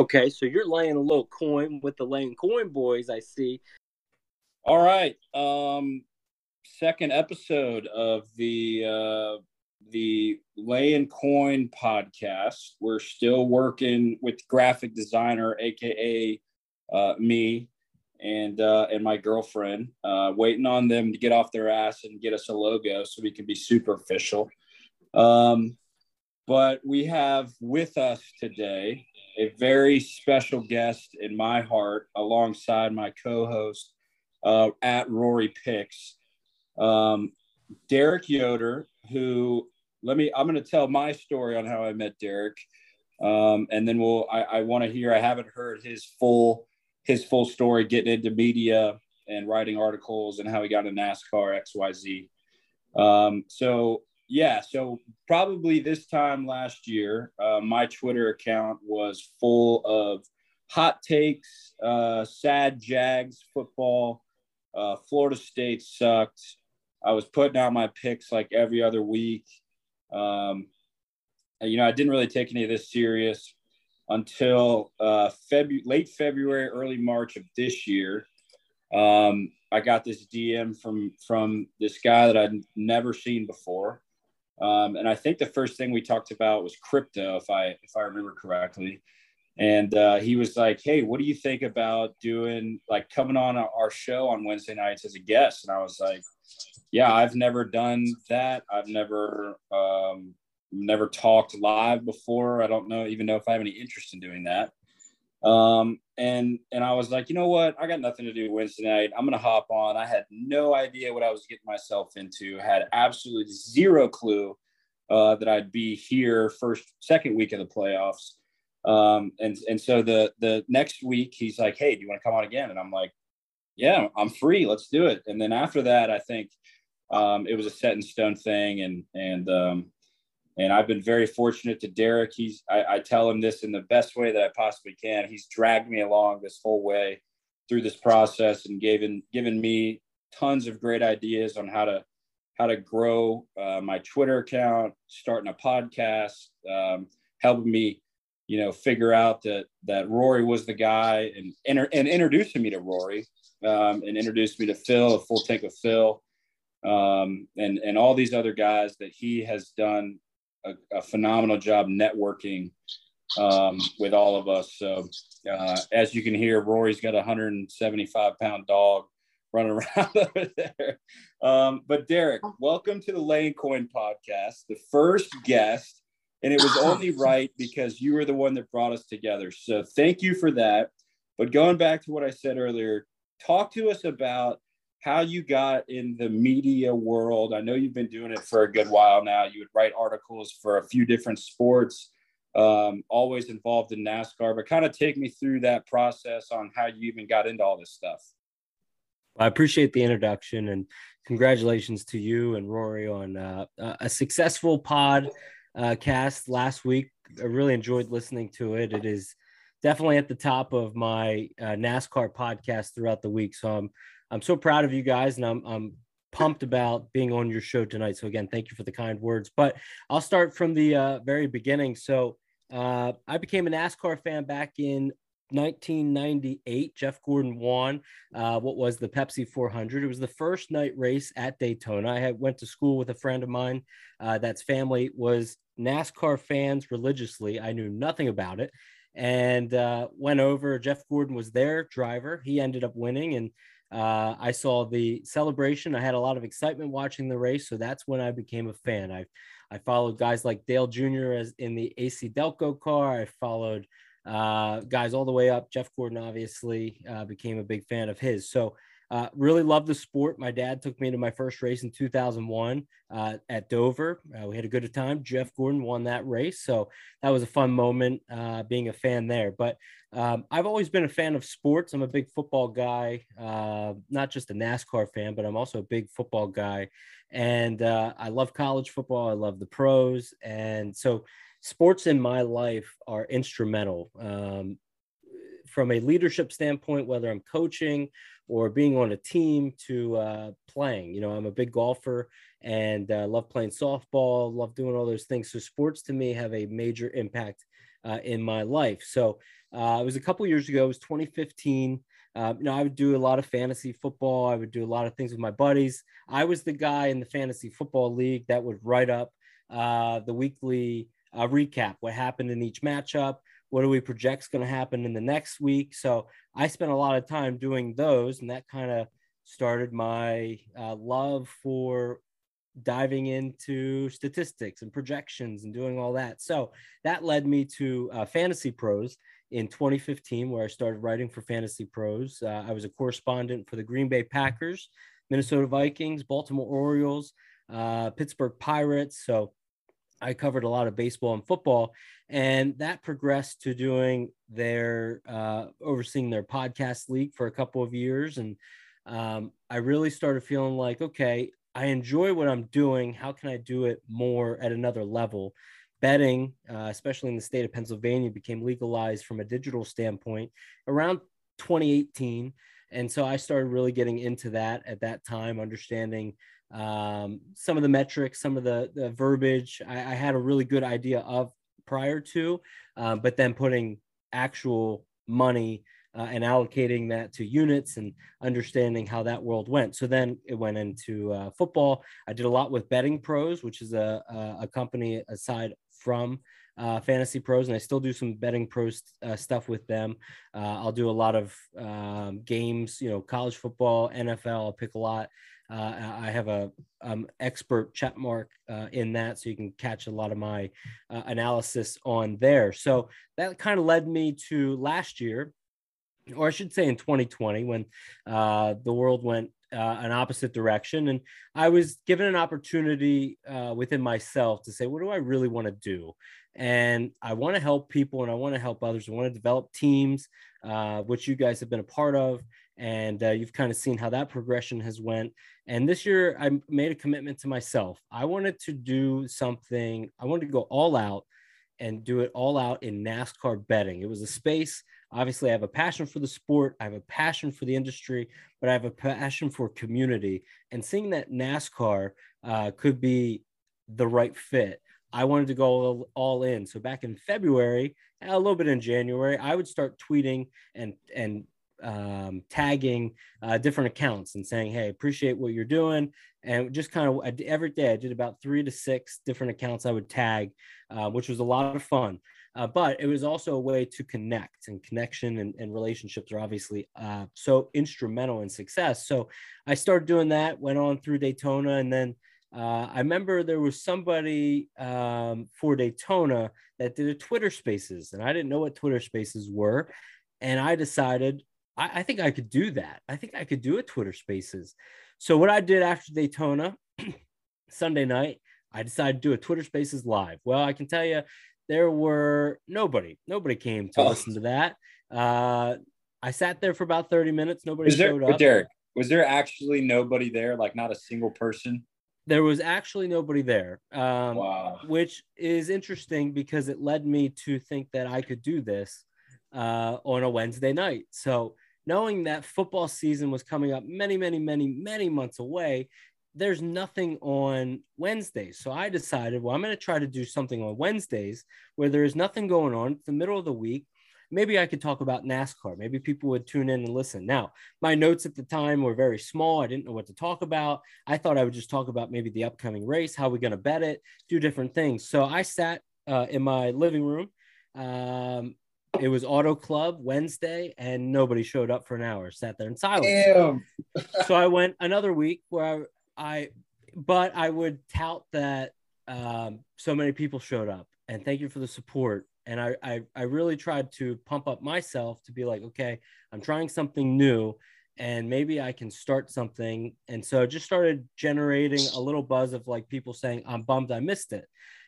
Okay, so you're laying a little coin with the laying coin boys, I see. All right. Um second episode of the uh the laying coin podcast. We're still working with graphic designer, aka uh, me and uh, and my girlfriend, uh, waiting on them to get off their ass and get us a logo so we can be super official. Um, but we have with us today a very special guest in my heart, alongside my co-host uh, at Rory Picks, um, Derek Yoder, who let me. I'm going to tell my story on how I met Derek, um, and then we'll. I, I want to hear. I haven't heard his full his full story, getting into media and writing articles, and how he got into NASCAR X Y Z. Um, so yeah, so probably this time last year, uh, my Twitter account was full of hot takes, uh, sad Jags football. Uh, Florida State sucked. I was putting out my picks like every other week. Um, you know, I didn't really take any of this serious until uh, February, late February, early March of this year. Um, I got this DM from from this guy that I'd never seen before, um, and I think the first thing we talked about was crypto, if I if I remember correctly. And uh, he was like, "Hey, what do you think about doing like coming on our show on Wednesday nights as a guest?" And I was like, "Yeah, I've never done that. I've never um, never talked live before. I don't know even know if I have any interest in doing that." Um, and and I was like, you know what? I got nothing to do Wednesday night. I'm gonna hop on. I had no idea what I was getting myself into. Had absolutely zero clue uh, that I'd be here first, second week of the playoffs. Um, and and so the the next week he's like, hey, do you want to come on again? And I'm like, yeah, I'm free. Let's do it. And then after that, I think um, it was a set in stone thing, and and um, and I've been very fortunate to Derek. He's I, I, tell him this in the best way that I possibly can. He's dragged me along this whole way through this process and given given me tons of great ideas on how to how to grow uh, my Twitter account, starting a podcast, um, helping me, you know, figure out that that Rory was the guy and and, introducing me to Rory um, and introduced me to Phil, a full tank of Phil, um, and and all these other guys that he has done a, a phenomenal job networking um, with all of us. So, uh, as you can hear, Rory's got a 175 pound dog running around over there. Um, but Derek, welcome to the Laying Coin podcast, the first guest, and it was only right because you were the one that brought us together. So, thank you for that. But going back to what I said earlier, talk to us about how you got in the media world. I know you've been doing it for a good while now. You would write articles for a few different sports, um, always involved in NASCAR, but kind of take me through that process on how you even got into all this stuff. I appreciate the introduction and congratulations to you and Rory on uh, a successful pod uh, cast last week. I really enjoyed listening to it. It is definitely at the top of my uh, NASCAR podcast throughout the week. So I'm I'm so proud of you guys, and I'm I'm pumped about being on your show tonight. So again, thank you for the kind words. But I'll start from the uh, very beginning. So uh, I became a NASCAR fan back in 1998. Jeff Gordon won uh, what was the Pepsi 400. It was the first night race at Daytona. I had, went to school with a friend of mine uh, that's family was NASCAR fans religiously. I knew nothing about it and uh, went over. Jeff Gordon was their driver. He ended up winning and uh, I saw the celebration. I had a lot of excitement watching the race, so that's when I became a fan. I I followed guys like Dale Jr. as in the AC Delco car. I followed uh, guys all the way up. Jeff Gordon obviously uh, became a big fan of his. So uh, really love the sport. My dad took me to my first race in 2001 uh, at Dover. Uh, we had a good time. Jeff Gordon won that race. So that was a fun moment uh, being a fan there. But um, I've always been a fan of sports. I'm a big football guy, uh, not just a NASCAR fan, but I'm also a big football guy. And uh, I love college football. I love the pros. And so sports in my life are instrumental. Um, from a leadership standpoint, whether I'm coaching or being on a team to uh, playing. You know, I'm a big golfer and uh, love playing softball, love doing all those things. So sports to me have a major impact uh, in my life. So uh, it was a couple years ago. It was 2015. Um, you know, I would do a lot of fantasy football. I would do a lot of things with my buddies. I was the guy in the fantasy football league that would write up uh, the weekly uh, recap, what happened in each matchup, what do we project is going to happen in the next week. So I spent a lot of time doing those, and that kind of started my uh, love for diving into statistics and projections and doing all that. So that led me to uh, Fantasy Pros in 2015, where I started writing for Fantasy Pros. Uh, I was a correspondent for the Green Bay Packers, Minnesota Vikings, Baltimore Orioles, uh, Pittsburgh Pirates. So I covered a lot of baseball and football, and that progressed to doing their uh, overseeing their podcast league for a couple of years, and um, I really started feeling like, okay, I enjoy what I'm doing. How can I do it more at another level? Betting, uh, especially in the state of Pennsylvania, became legalized from a digital standpoint around 2018. And so I started really getting into that at that time, understanding um, some of the metrics, some of the, the verbiage. I, I, had a really good idea of prior to, um, but then putting actual money uh, and allocating that to units and understanding how that world went. So then it went into uh, football. I did a lot with Betting Pros, which is a, a, a company aside from uh, Fantasy Pros, and I still do some Betting Pros uh, stuff with them. Uh, I'll do a lot of um, games, you know, college football, NFL. I'll pick a lot. Uh, I have a um, expert chat mark uh, in that, so you can catch a lot of my uh, analysis on there. So that kind of led me to last year or I should say in 2020, when uh, the world went uh, an opposite direction. And I was given an opportunity uh, within myself to say, what do I really want to do? And I want to help people and I want to help others. I want to develop teams, uh, which you guys have been a part of. And uh, you've kind of seen how that progression has went. And this year, I made a commitment to myself. I wanted to do something. I wanted to go all out and do it all out in NASCAR betting. It was a space obviously I have a passion for the sport, I have a passion for the industry, but I have a passion for community. And seeing that NASCAR uh, could be the right fit, I wanted to go all, all in. So back in February, a little bit in January, I would start tweeting and and um, tagging uh, different accounts and saying, "Hey, appreciate what you're doing," and just kind of every day I did about three to six different accounts I would tag, uh, which was a lot of fun. Uh, but it was also a way to connect and connection and, and relationships are obviously uh, so instrumental in success. So I started doing that, went on through Daytona. And then uh, I remember there was somebody um, for Daytona that did a Twitter spaces and I didn't know what Twitter spaces were. And I decided, I, I think I could do that. I think I could do a Twitter spaces. So what I did after Daytona Sunday night, I decided to do a Twitter Spaces live. Well, I can tell you, there were nobody, nobody came to oh. listen to that. Uh, I sat there for about 30 minutes. Nobody there, showed up. Derek, was there actually nobody there? Like not a single person? There was actually nobody there. Um, wow. Which is interesting because it led me to think that I could do this uh, on a Wednesday night. So knowing that football season was coming up many, many, many, many months away, there's nothing on Wednesdays. So I decided, well, I'm going to try to do something on Wednesdays where there's nothing going on. It's the middle of the week. Maybe I could talk about NASCAR. Maybe people would tune in and listen. Now, my notes at the time were very small. I didn't know what to talk about. I thought I would just talk about maybe the upcoming race, how we're going to bet it, do different things. So I sat uh, in my living room. Um, it was Auto Club Wednesday, and nobody showed up for an hour. Sat there in silence. so I went another week where I, but I would tout that um, so many people showed up, and thank you for the support. And I, I, I really tried to pump up myself to be like, okay, I'm trying something new, and maybe I can start something. And so I just started generating a little buzz of like people saying, I'm bummed I missed it.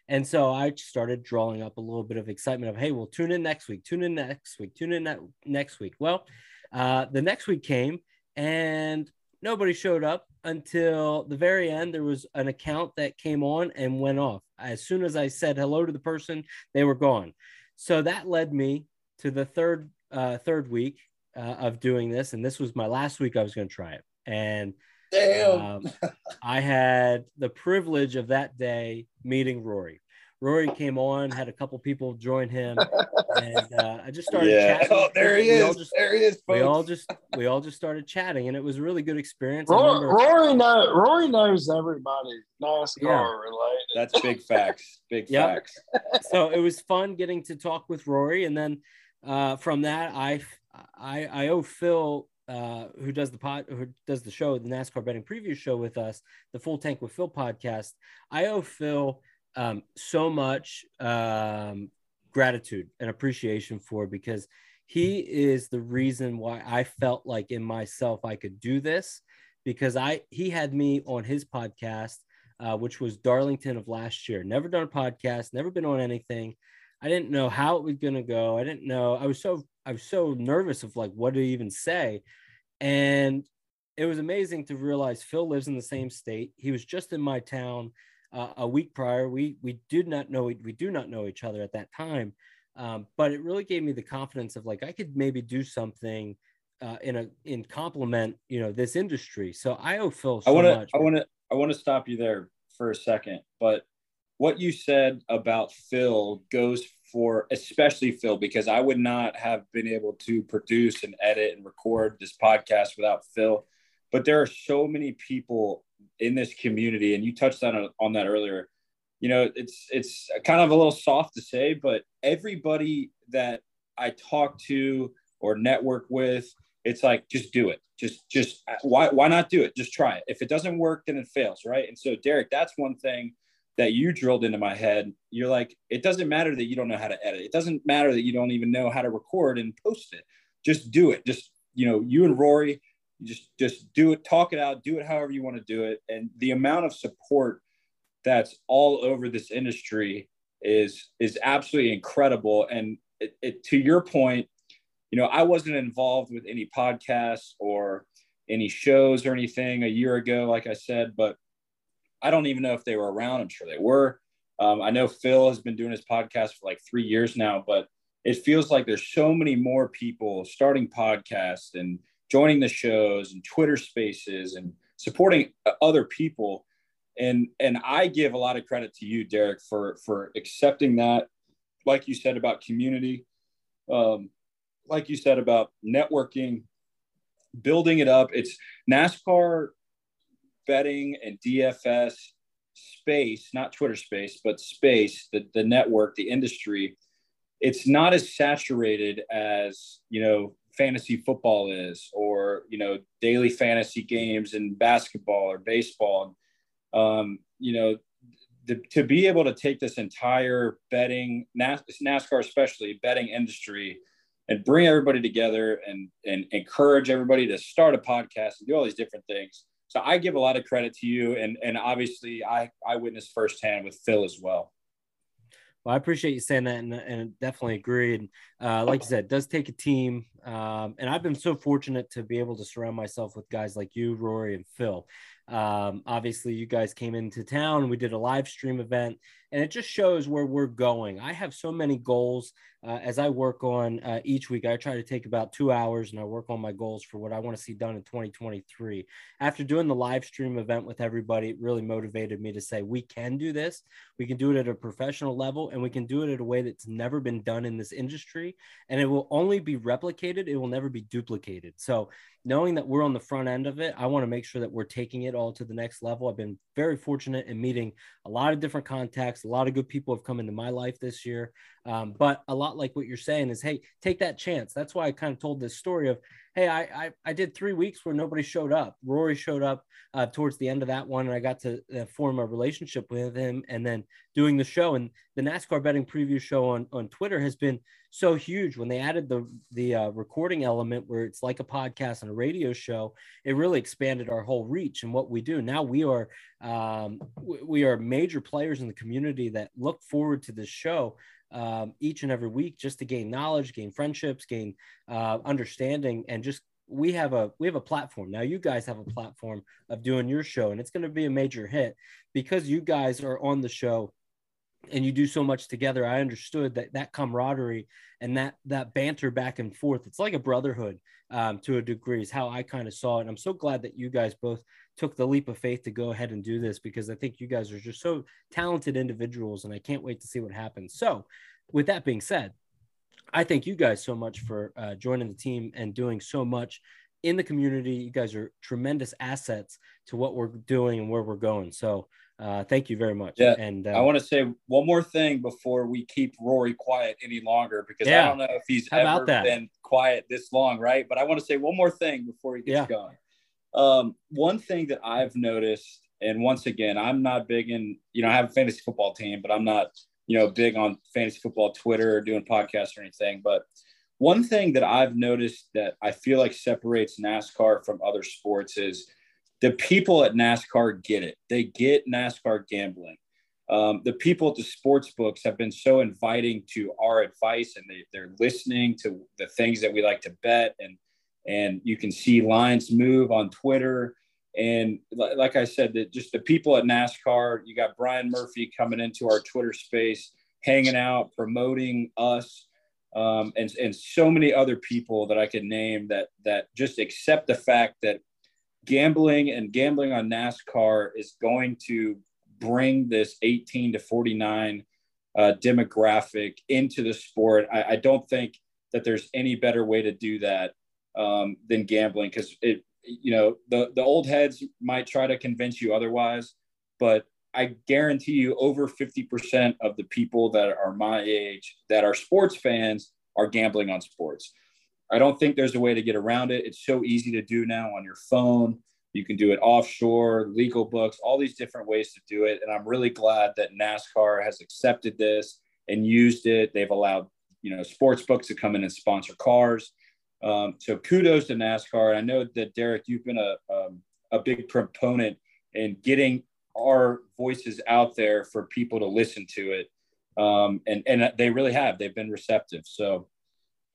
And so I started drawing up a little bit of excitement of, hey, well, tune in next week, tune in next week, tune in that next week. Well, uh, the next week came and nobody showed up until the very end. There was an account that came on and went off. As soon as I said hello to the person, they were gone. So that led me to the third uh, third week uh, of doing this, and this was my last week. I was going to try it, and um, I had the privilege of that day meeting Rory. Rory came on, had a couple people join him, and uh, I just started Yeah. chatting. Oh, there he We is. just- there he is. we all just we all just started chatting, and it was a really good experience. Rory, remember- Rory, know, Rory knows everybody NASCAR Yeah. related. That's big facts. Big Yeah. facts. so it was fun getting to talk with Rory, and then uh, from that, I I I owe Phil, uh, who does the pod, who does the show, the NASCAR betting preview show with us, the Full Tank with Phil podcast. I owe Phil um, so much um, gratitude and appreciation for because he is the reason why I felt like in myself I could do this because I he had me on his podcast uh, which was Darlington of last year. Never done a podcast, never been on anything. I didn't know how it was going to go. I didn't know. I was so I was so nervous of like what to even say, and it was amazing to realize Phil lives in the same state. He was just in my town uh, a week prior. We we did not know we do not know each other at that time, um, but it really gave me the confidence of like I could maybe do something uh, in a in complement you know this industry. So I owe Phil so I want to. much. I want to. I want to stop you there for a second. But what you said about Phil goes for especially Phil because I would not have been able to produce and edit and record this podcast without Phil. But there are so many people in this community, and you touched on on that earlier. You know, it's it's kind of a little soft to say, but everybody that I talk to or network with, it's like just do it. Just just uh, why why not do it? Just try it. If it doesn't work, then it fails, right? And so, Derek, that's one thing that you drilled into my head. You're like, it doesn't matter that you don't know how to edit. It doesn't matter that you don't even know how to record and post it. Just do it. Just you know, you and Rory, just just do it. Talk it out. Do it however you want to do it. And the amount of support that's all over this industry is is absolutely incredible. And it, it, to your point, you know, I wasn't involved with any podcasts or any shows or anything a year ago, like I said, but I don't even know if they were around. I'm sure they were. Um, I know Phil has been doing his podcast for like three years now, but it feels like there's so many more people starting podcasts and joining the shows and Twitter spaces and supporting other people. And and I give a lot of credit to you, Derek, for for accepting that. Like you said about community, um, like you said about networking, building it up. It's NASCAR betting and DFS space, not Twitter space, but space, the, the network, the industry. It's not as saturated as, you know, fantasy football is, or, you know, daily fantasy games in basketball or baseball. Um, you know, the, to be able to take this entire betting, NASCAR especially, betting industry, and bring everybody together and and encourage everybody to start a podcast and do all these different things. So I give a lot of credit to you, and and obviously I I witnessed firsthand with Phil as well. Well, I appreciate you saying that, and, and definitely agree. And uh, like you said, does take a team. Um, and I've been so fortunate to be able to surround myself with guys like you, Rory, and Phil. Um, obviously, you guys came into town. We did a live stream event, and it just shows where we're going. I have so many goals uh, as I work on uh, each week. I try to take about two hours and I work on my goals for what I want to see done in 2023. After doing the live stream event with everybody, it really motivated me to say, we can do this. We can do it at a professional level and we can do it in a way that's never been done in this industry. And it will only be replicated, it will never be duplicated. So, knowing that we're on the front end of it, I want to make sure that we're taking it all to the next level. I've been very fortunate in meeting a lot of different contacts. A lot of good people have come into my life this year. Um, but a lot like what you're saying is, hey, take that chance. That's why I kind of told this story of, hey, I I, I did three weeks where nobody showed up. Rory showed up uh, towards the end of that one, and I got to uh, form a relationship with him. And then doing the show and the NASCAR betting preview show on on Twitter has been so huge. When they added the the uh, recording element, where it's like a podcast and a radio show, it really expanded our whole reach and what we do. Now we are um, we are major players in the community that look forward to this show um, each and every week just to gain knowledge, gain friendships, gain uh, understanding, and just we have a we have a platform now. You guys have a platform of doing your show, and it's going to be a major hit because you guys are on the show and you do so much together i understood that that camaraderie and that that banter back and forth it's like a brotherhood um, to a degree is how i kind of saw it. And i'm so glad that you guys both took the leap of faith to go ahead and do this because i think you guys are just so talented individuals and i can't wait to see what happens. So with that being said i thank you guys so much for uh, joining the team and doing so much in the community you guys are tremendous assets to what we're doing and where we're going so uh, thank you very much. Yeah, and uh, I want to say one more thing before we keep Rory quiet any longer because yeah. I don't know if he's How ever been quiet this long, right? But I want to say one more thing before he gets yeah. going. Um, one thing that I've noticed, and once again, I'm not big in, you know, I have a fantasy football team, but I'm not, you know, big on fantasy football Twitter or doing podcasts or anything. But one thing that I've noticed that I feel like separates NASCAR from other sports is the people at NASCAR get it. They get NASCAR gambling. Um, the people at the sports books have been so inviting to our advice, and they, they're listening to the things that we like to bet, and and you can see lines move on Twitter. And like I said, that just the people at NASCAR. You got Brian Murphy coming into our Twitter space, hanging out, promoting us. Um, and, and so many other people that I could name that that just accept the fact that gambling and gambling on NASCAR is going to bring this 18 to 49 uh, demographic into the sport. I, I, don't think that there's any better way to do that um, than gambling because it, you know, the, the old heads might try to convince you otherwise, but I guarantee you over 50% of the people that are my age that are sports fans are gambling on sports. I don't think there's a way to get around it. It's so easy to do now on your phone. You can do it offshore, legal books, all these different ways to do it. And I'm really glad that NASCAR has accepted this and used it. They've allowed, you know, sports books to come in and sponsor cars. Um, so kudos to NASCAR. And I know that Derek, you've been a, um, a big proponent in getting our voices out there for people to listen to it. Um, and, and they really have, they've been receptive. So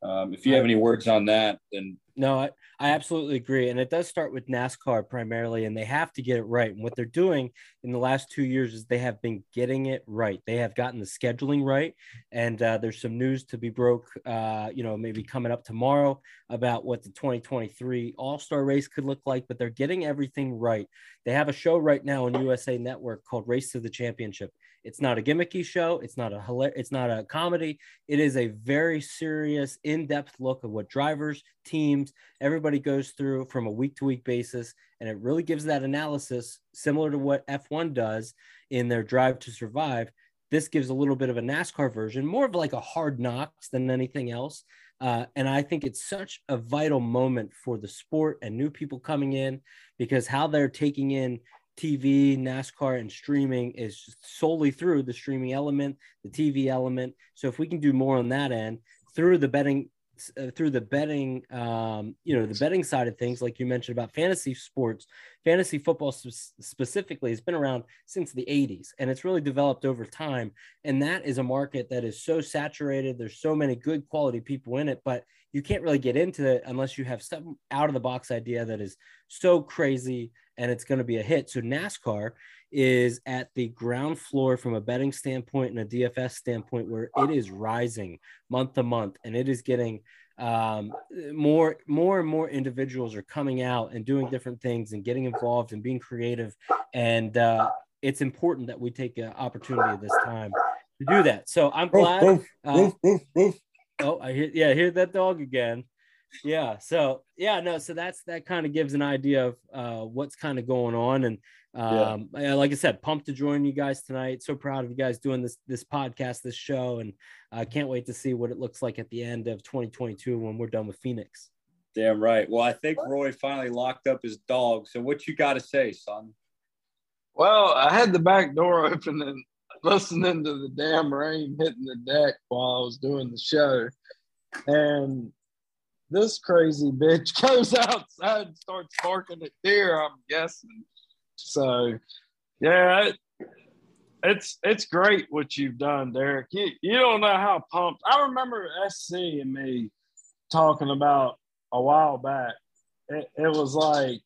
um, if you have any words on that, then no, I, I absolutely agree. And it does start with NASCAR primarily, and they have to get it right. And what they're doing in the last two years is they have been getting it right. They have gotten the scheduling right. And uh, there's some news to be broke, uh, you know, maybe coming up tomorrow about what the 2023 All Star race could look like, but they're getting everything right. They have a show right now on USA Network called Race to the Championship. It's not a gimmicky show. It's not a it's not a comedy. It is a very serious, in-depth look of what drivers, teams, everybody goes through from a week-to-week basis, and it really gives that analysis similar to what F1 does in their Drive to Survive. This gives a little bit of a NASCAR version, more of like a hard knocks than anything else. Uh, and I think it's such a vital moment for the sport and new people coming in because how they're taking in TV, NASCAR, and streaming is solely through the streaming element, the TV element. So if we can do more on that end through the betting, uh, through the betting, um, you know, the betting side of things, like you mentioned about fantasy sports, fantasy football sp- specifically has been around since the 80s and it's really developed over time. And that is a market that is so saturated. There's so many good quality people in it, but you can't really get into it unless you have some out of the box idea that is so crazy and it's going to be a hit. So NASCAR is at the ground floor from a betting standpoint and a DFS standpoint where it is rising month to month and it is getting um, more more and more individuals are coming out and doing different things and getting involved and being creative. And uh, it's important that we take an opportunity at this time to do that. So i'm glad uh, oh i hear yeah I hear that dog again. Yeah so yeah no so that's that kind of gives an idea of uh, what's kind of going on. And um, yeah. like i said pumped to join you guys tonight. So proud of you guys doing this this podcast this show and i uh, can't wait to see what it looks like at the end of 2022 when we're done with phoenix. Damn right. Well i think roy finally locked up his dog. So what you got to say son? Well i had the back door open and listening to the damn rain hitting the deck while i was doing the show. And this crazy bitch goes outside and starts barking at deer, I'm guessing. So, yeah, it, it's it's great what you've done, Derek. You, you don't know how pumped. I remember SC and me talking about a while back. It, it was like,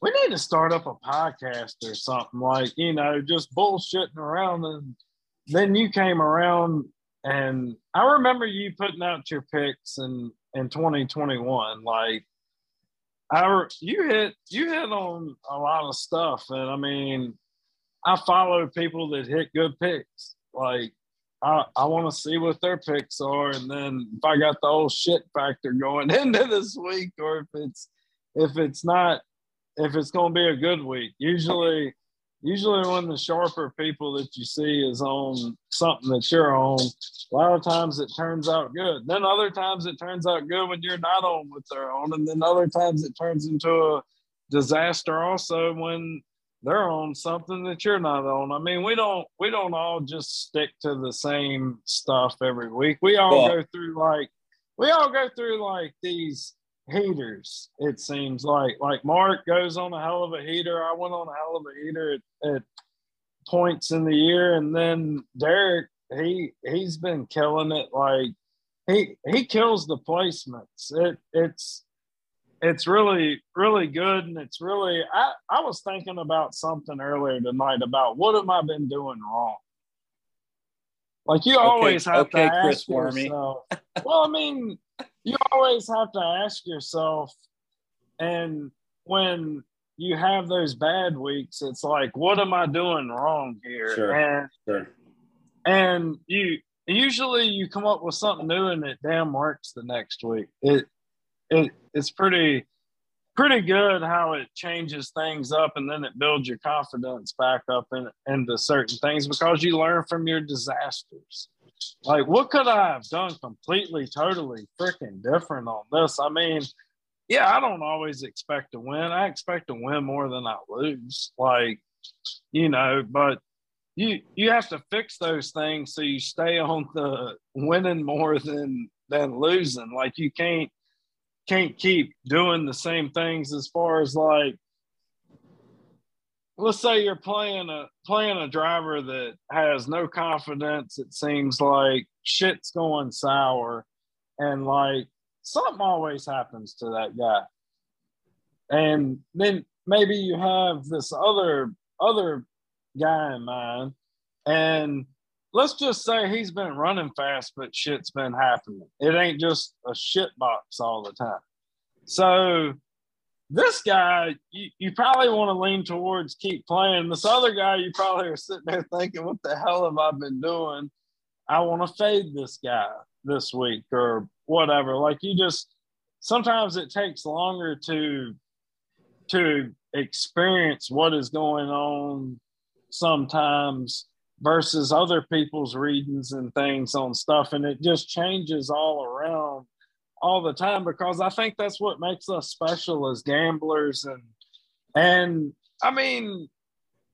we need to start up a podcast or something like, you know, just bullshitting around and then you came around and I remember you putting out your picks in in 2021. Like I you hit you hit on a lot of stuff, and I mean, I follow people that hit good picks. Like I, I want to see what their picks are, and then if I got the old shit factor going into this week, or if it's if it's not if it's going to be a good week. Usually, usually when the sharper people that you see is on something that you're on, a lot of times it turns out good. Then other times it turns out good when you're not on what they're on, and then other times it turns into a disaster also when they're on something that you're not on. I mean, we don't we don't all just stick to the same stuff every week. We all well, go through like we all go through like these heaters. It seems like like Mark goes on a hell of a heater. I went on a hell of a heater at, at points in the year, and then Derek he he's been killing it. Like he he kills the placements. It it's it's really really good, and it's really I I was thinking about something earlier tonight about what have I been doing wrong. Like you always okay, have okay, to ask Chris yourself. well, I mean, you always have to ask yourself, and when you have those bad weeks, it's like, what am I doing wrong here? Sure. And, sure. and you usually you come up with something new and it damn works the next week. It it it's pretty pretty good how it changes things up and then it builds your confidence back up in, into certain things because you learn from your disasters. Like, what could I have done completely, totally freaking different on this? I mean, yeah, I don't always expect to win. I expect to win more than I lose. Like, you know, but you you have to fix those things so you stay on the winning more than than losing. Like you can't can't keep doing the same things as far as like let's say you're playing a playing a driver that has no confidence. It seems like shit's going sour and like something always happens to that guy. And then maybe you have this other other guy in mind. And let's just say he's been running fast but shit's been happening. It ain't just a shit box all the time. So this guy, you, you probably want to lean towards keep playing. This other guy, you probably are sitting there thinking, what the hell have I been doing? I want to fade this guy this week or whatever. Like you just sometimes it takes longer to to experience what is going on sometimes versus other people's readings and things on stuff and it just changes all around all the time because I think that's what makes us special as gamblers. And and I mean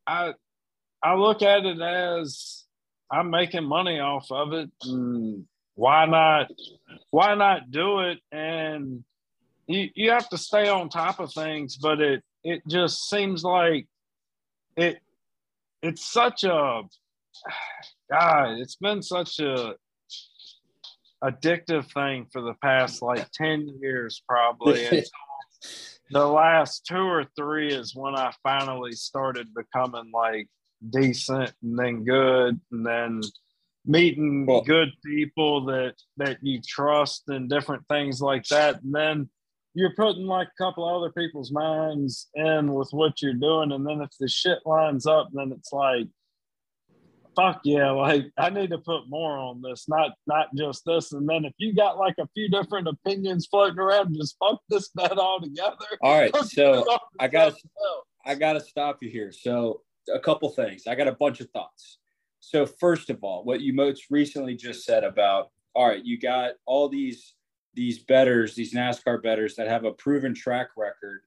I I look at it as I'm making money off of it. And why not why not do it? And you you have to stay on top of things but it it just seems like it it's such a God, it's been such a addictive thing for the past like 10 years probably. The last two or three is when i finally started becoming like decent and then good and then meeting well, good people that that you trust and different things like that. And then you're putting like a couple other people's minds in with what you're doing. And then if the shit lines up then it's like fuck yeah, like I need to put more on this, not not just this. And then if you got like a few different opinions floating around, just fuck this bet all together. All right, so I got I got to stop you here. So a couple things. I got a bunch of thoughts. So first of all, what you most recently just said about all right, you got all these these bettors, these NASCAR bettors that have a proven track record.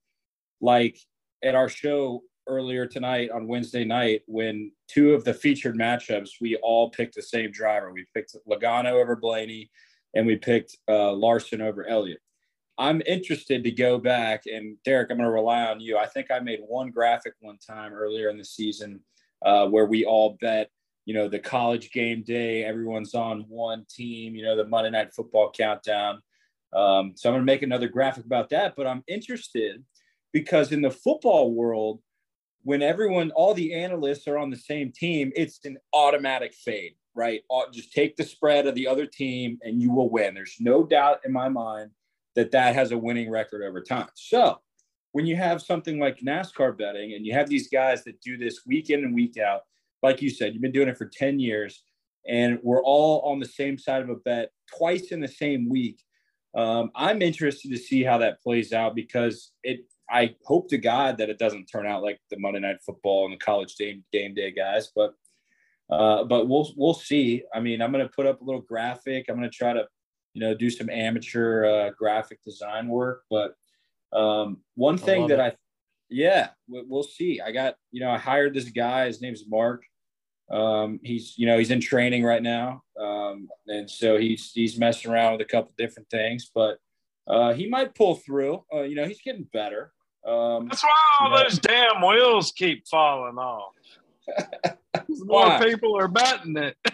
Like at our show earlier tonight on Wednesday night when two of the featured matchups, we all picked the same driver. We picked Logano over Blaney and we picked uh, Larson over Elliott. I'm interested to go back and Derek, I'm going to rely on you. I think I made one graphic one time earlier in the season uh, where we all bet, you know, the college game day, everyone's on one team, you know, the Monday night football countdown. Um, so I'm going to make another graphic about that, but I'm interested because in the football world, when everyone, all the analysts are on the same team, it's an automatic fade, right? Just take the spread of the other team and you will win. There's no doubt in my mind that that has a winning record over time. So when you have something like NASCAR betting and you have these guys that do this week in and week out, like you said, you've been doing it for 10 years and we're all on the same side of a bet twice in the same week. Um, I'm interested to see how that plays out because it. I hope to God that it doesn't turn out like the Monday Night Football and the college game game day guys, but uh, but we'll we'll see. I mean, I'm going to put up a little graphic. I'm going to try to you know do some amateur uh, graphic design work. But um, one thing that it. I yeah, we'll see. I got you know I hired this guy. His name's Mark. Um, he's you know he's in training right now, um, and so he's he's messing around with a couple different things, but uh, he might pull through. Uh, you know he's getting better. Um, That's why all know. those damn wheels keep falling off. More people are betting it.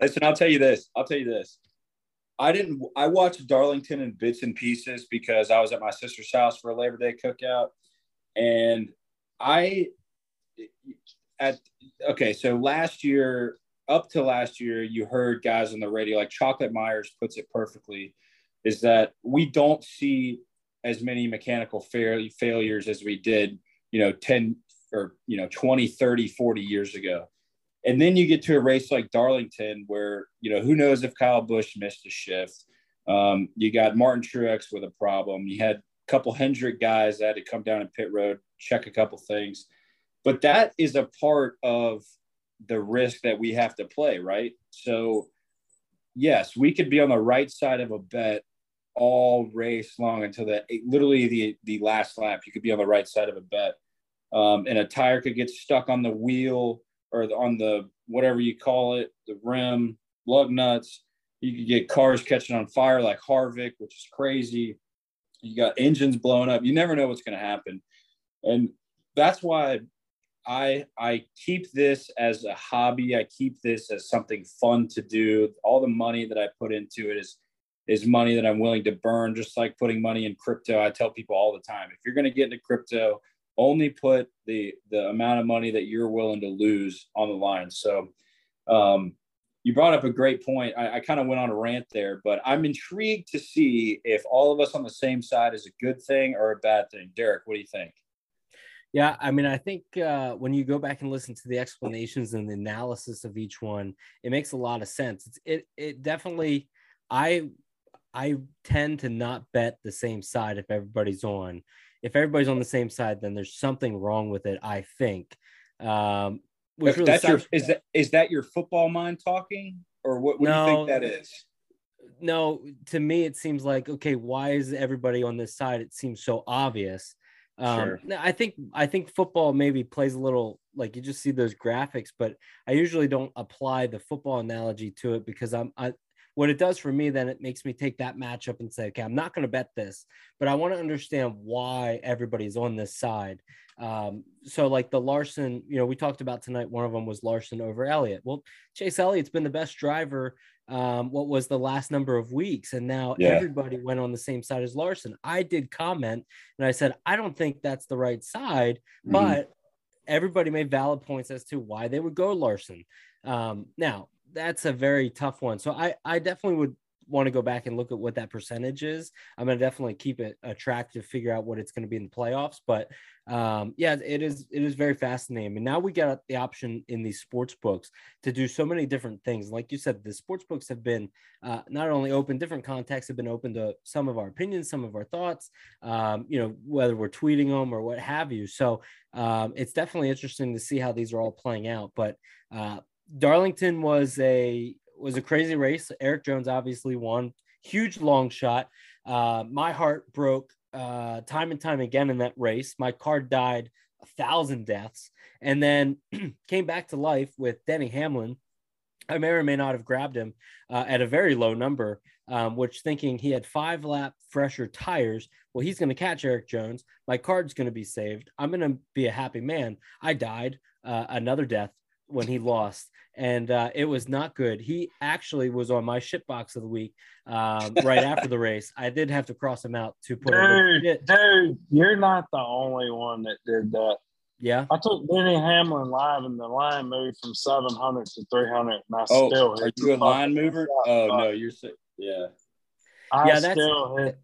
Listen, I'll tell you this. I'll tell you this. I didn't. I watched Darlington in bits and pieces because I was at my sister's house for a Labor Day cookout, and I at okay, so last year, up to last year, you heard guys on the radio like Chocolate Myers puts it perfectly, is that we don't see as many mechanical fail- failures as we did, you know, 10 or you know 20, 30, 40 years ago. And then you get to a race like Darlington, where you know who knows if Kyle Busch missed a shift. Um, you got Martin Truex with a problem. You had a couple Hendrick guys that had to come down in pit road, check a couple things but that is a part of the risk that we have to play, right? So, yes, we could be on the right side of a bet all race long until the literally the the last lap. You could be on the right side of a bet, um, and a tire could get stuck on the wheel or the, on the whatever you call it, the rim, lug nuts. You could get cars catching on fire like Harvick, which is crazy. You got engines blowing up. You never know what's going to happen, and that's why I I keep this as a hobby. I keep this as something fun to do. All the money that I put into it is is money that I'm willing to burn, just like putting money in crypto. I tell people all the time, if you're going to get into crypto, only put the the amount of money that you're willing to lose on the line. So um, you brought up a great point. I, I kind of went on a rant there, but I'm intrigued to see if all of us on the same side is a good thing or a bad thing. Derek, what do you think? Yeah, I mean, I think uh, when you go back and listen to the explanations and the analysis of each one, it makes a lot of sense. It's, it it definitely, I I tend to not bet the same side if everybody's on. If everybody's on the same side, then there's something wrong with it. I think. Um, which really that's your, is that is that your football mind talking, or what, what no, do you think that is? No, to me it seems like okay. Why is everybody on this side? It seems so obvious um, sure. I think I think football maybe plays a little like you just see those graphics, but I usually don't apply the football analogy to it because I'm I, what it does for me then it makes me take that matchup and say okay i'm not going to bet this but i want to understand why everybody's on this side um, so like the larson you know we talked about tonight one of them was larson over elliott well chase elliott's been the best driver um, what was the last number of weeks. And now yeah. everybody went on the same side as Larson. I did comment and I said, I don't think that's the right side, mm-hmm. but everybody made valid points as to why they would go Larson. Um, now, that's a very tough one. So I, I definitely would want to go back and look at what that percentage is. I'm to definitely keep it a track to figure out what it's to be in the playoffs. But um, yeah, it is it is very fascinating. And now we got the option in these sports books to do so many different things. Like you said, the sports books have been uh, not only open, different contexts have been open to some of our opinions, some of our thoughts. Um, you know, whether we're tweeting them or what have you. So um, it's definitely interesting to see how these are all playing out. But uh, Darlington was a was a crazy race. Erik Jones obviously won, huge long shot. Uh, my heart broke uh, time and time again in that race. My car died a thousand deaths, and then came back to life with Denny Hamlin. I may or may not have grabbed him uh, at a very low number, um, which thinking he had five lap fresher tires. Well, he's going to catch Erik Jones. My card's going to be saved. I'm going to be a happy man. I died, uh, another death when he lost, and uh, it was not good. He actually was on my shit box of the week um, right after the race. I did have to cross him out to put. Dude, dude, you're not the only one that did that. Yeah, I took Denny Hamlin live, and the line moved from 700 to 300, and I oh, still. Are you a line mover? Oh no, you're yeah. I yeah, still hit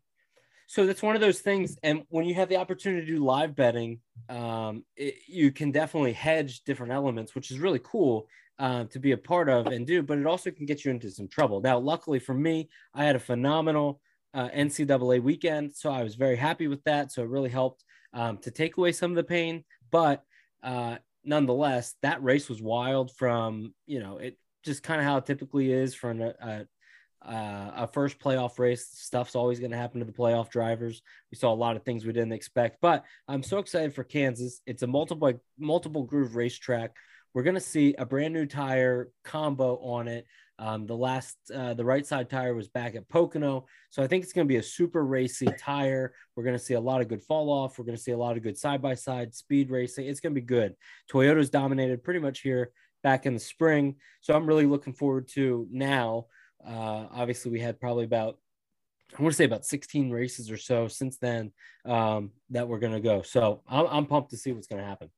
so that's one of those things. And when you have the opportunity to do live betting um, it, you can definitely hedge different elements which is really cool uh, to be a part of and do but it also can get you into some trouble. Now luckily for me i had a phenomenal uh, ncaa weekend so i was very happy with that. So it really helped um, to take away some of the pain. But uh, nonetheless that race was wild from you know it just kind of how it typically is for an, a, uh, a first playoff race. Stuff's always going to happen to the playoff drivers. We saw a lot of things we didn't expect, but I'm so excited for Kansas. It's a multiple multiple groove racetrack. We're going to see a brand new tire combo on it. Um, the last, uh, the right side tire was back at Pocono. So I think it's going to be a super racy tire. We're going to see a lot of good fall off. We're going to see a lot of good side by side speed racing. It's going to be good. Toyota's dominated pretty much here back in the spring. So I'm really looking forward to now uh, obviously, we had probably about I want to say about 16 races or so since then um, that we're going to go. So I'm, I'm pumped to see what's going to happen.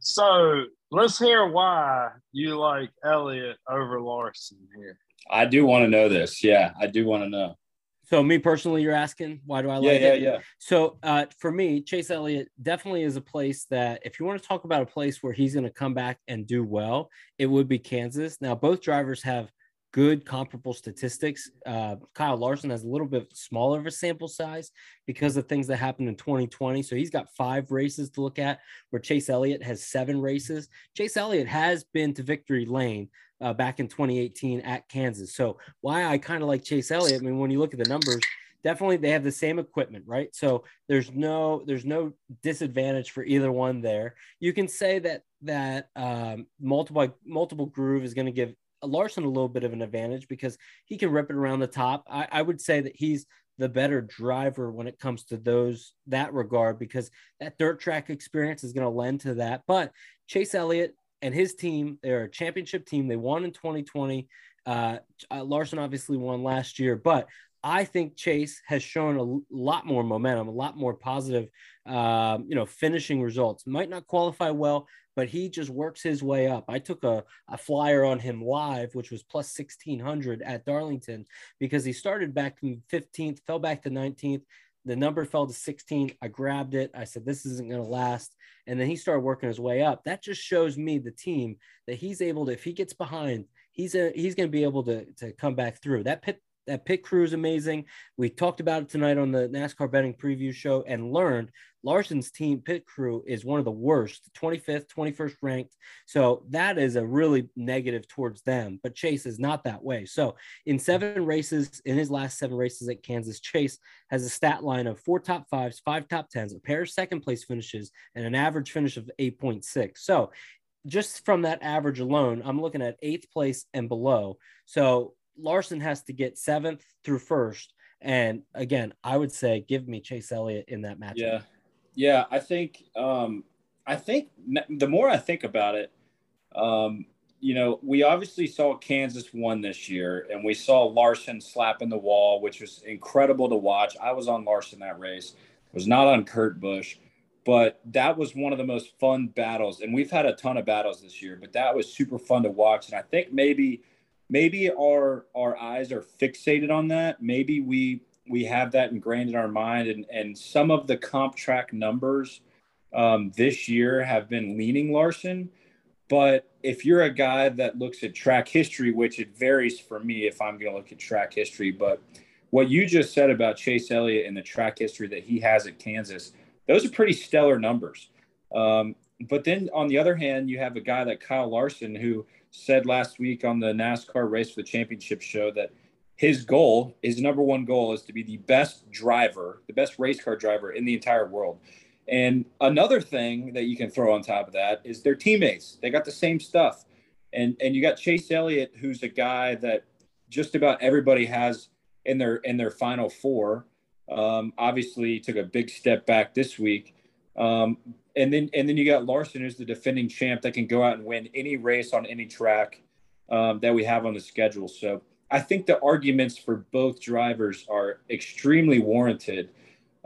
So let's hear why you like Elliott over Larson here. I do want to know this. Yeah, I do want to know. So me personally, you're asking why do I like yeah, yeah, it? Yeah, So uh, for me, Chase Elliott definitely is a place that if you want to talk about a place where he's going to come back and do well, it would be Kansas. Now both drivers have good comparable statistics. Uh, Kyle Larson has a little bit smaller of a sample size because of things that happened in 2020. So he's got five races to look at, where Chase Elliott has seven races. Chase Elliott has been to victory lane uh, back in 2018 at Kansas. So why I kind of like Chase Elliott, I mean, when you look at the numbers, definitely they have the same equipment right so there's no there's no disadvantage for either one there you can say that that um, multiple multiple groove is going to give Larson a little bit of an advantage because he can rip it around the top. I, I would say that he's the better driver when it comes to those that regard because that dirt track experience is going to lend to that. But Chase Elliott and his team, they're a championship team. They won in 2020. Uh, Larson obviously won last year, but I think Chase has shown a lot more momentum, a lot more positive, um, you know, finishing results. Might not qualify well, but he just works his way up. I took a, a flyer on him live, which was plus 1600 at Darlington because he started back from 15th, fell back to 19th. The number fell to 16. I grabbed it. I said, this isn't going to last. And then he started working his way up. That just shows me the team that he's able to, if he gets behind, he's a, he's going to be able to, to come back through. That pit that pit crew is amazing. We talked about it tonight on the NASCAR betting preview show and learned Larson's team pit crew is one of the worst, 25th, 21st ranked. So that is a really negative towards them. But Chase is not that way. So in seven races, in his last seven races at Kansas, Chase has a stat line of four top fives, five top tens, a pair of second place finishes, and an average finish of 8.6. So just from that average alone, I'm looking at eighth place and below. So Larson has to get seventh through first. And again, I would say give me Chase Elliott in that matchup. Yeah. Yeah. I think, um, I think the more I think about it, um, you know, we obviously saw Kansas won this year, and we saw Larson slapping the wall, which was incredible to watch. I was on Larson that race, was not on Kurt Busch, but that was one of the most fun battles. And we've had a ton of battles this year, but that was super fun to watch. And I think maybe – maybe our our eyes are fixated on that. Maybe we we have that ingrained in our mind, and and some of the comp track numbers um, this year have been leaning Larson. But if you're a guy that looks at track history, which it varies for me if I'm going to look at track history, but what you just said about Chase Elliott and the track history that he has at Kansas, those are pretty stellar numbers. Um, but then on the other hand, you have a guy like Kyle Larson who said last week on the NASCAR Race for the Championship show that his goal, his number one goal, is to be the best driver, the best race car driver in the entire world. And another thing that you can throw on top of that is their teammates. They got the same stuff. And and you got Chase Elliott, who's a guy that just about everybody has in their in their final four. Um, obviously, took a big step back this week, Um, and then and then you got Larson, who's the defending champ that can go out and win any race on any track um, that we have on the schedule. So I think the arguments for both drivers are extremely warranted.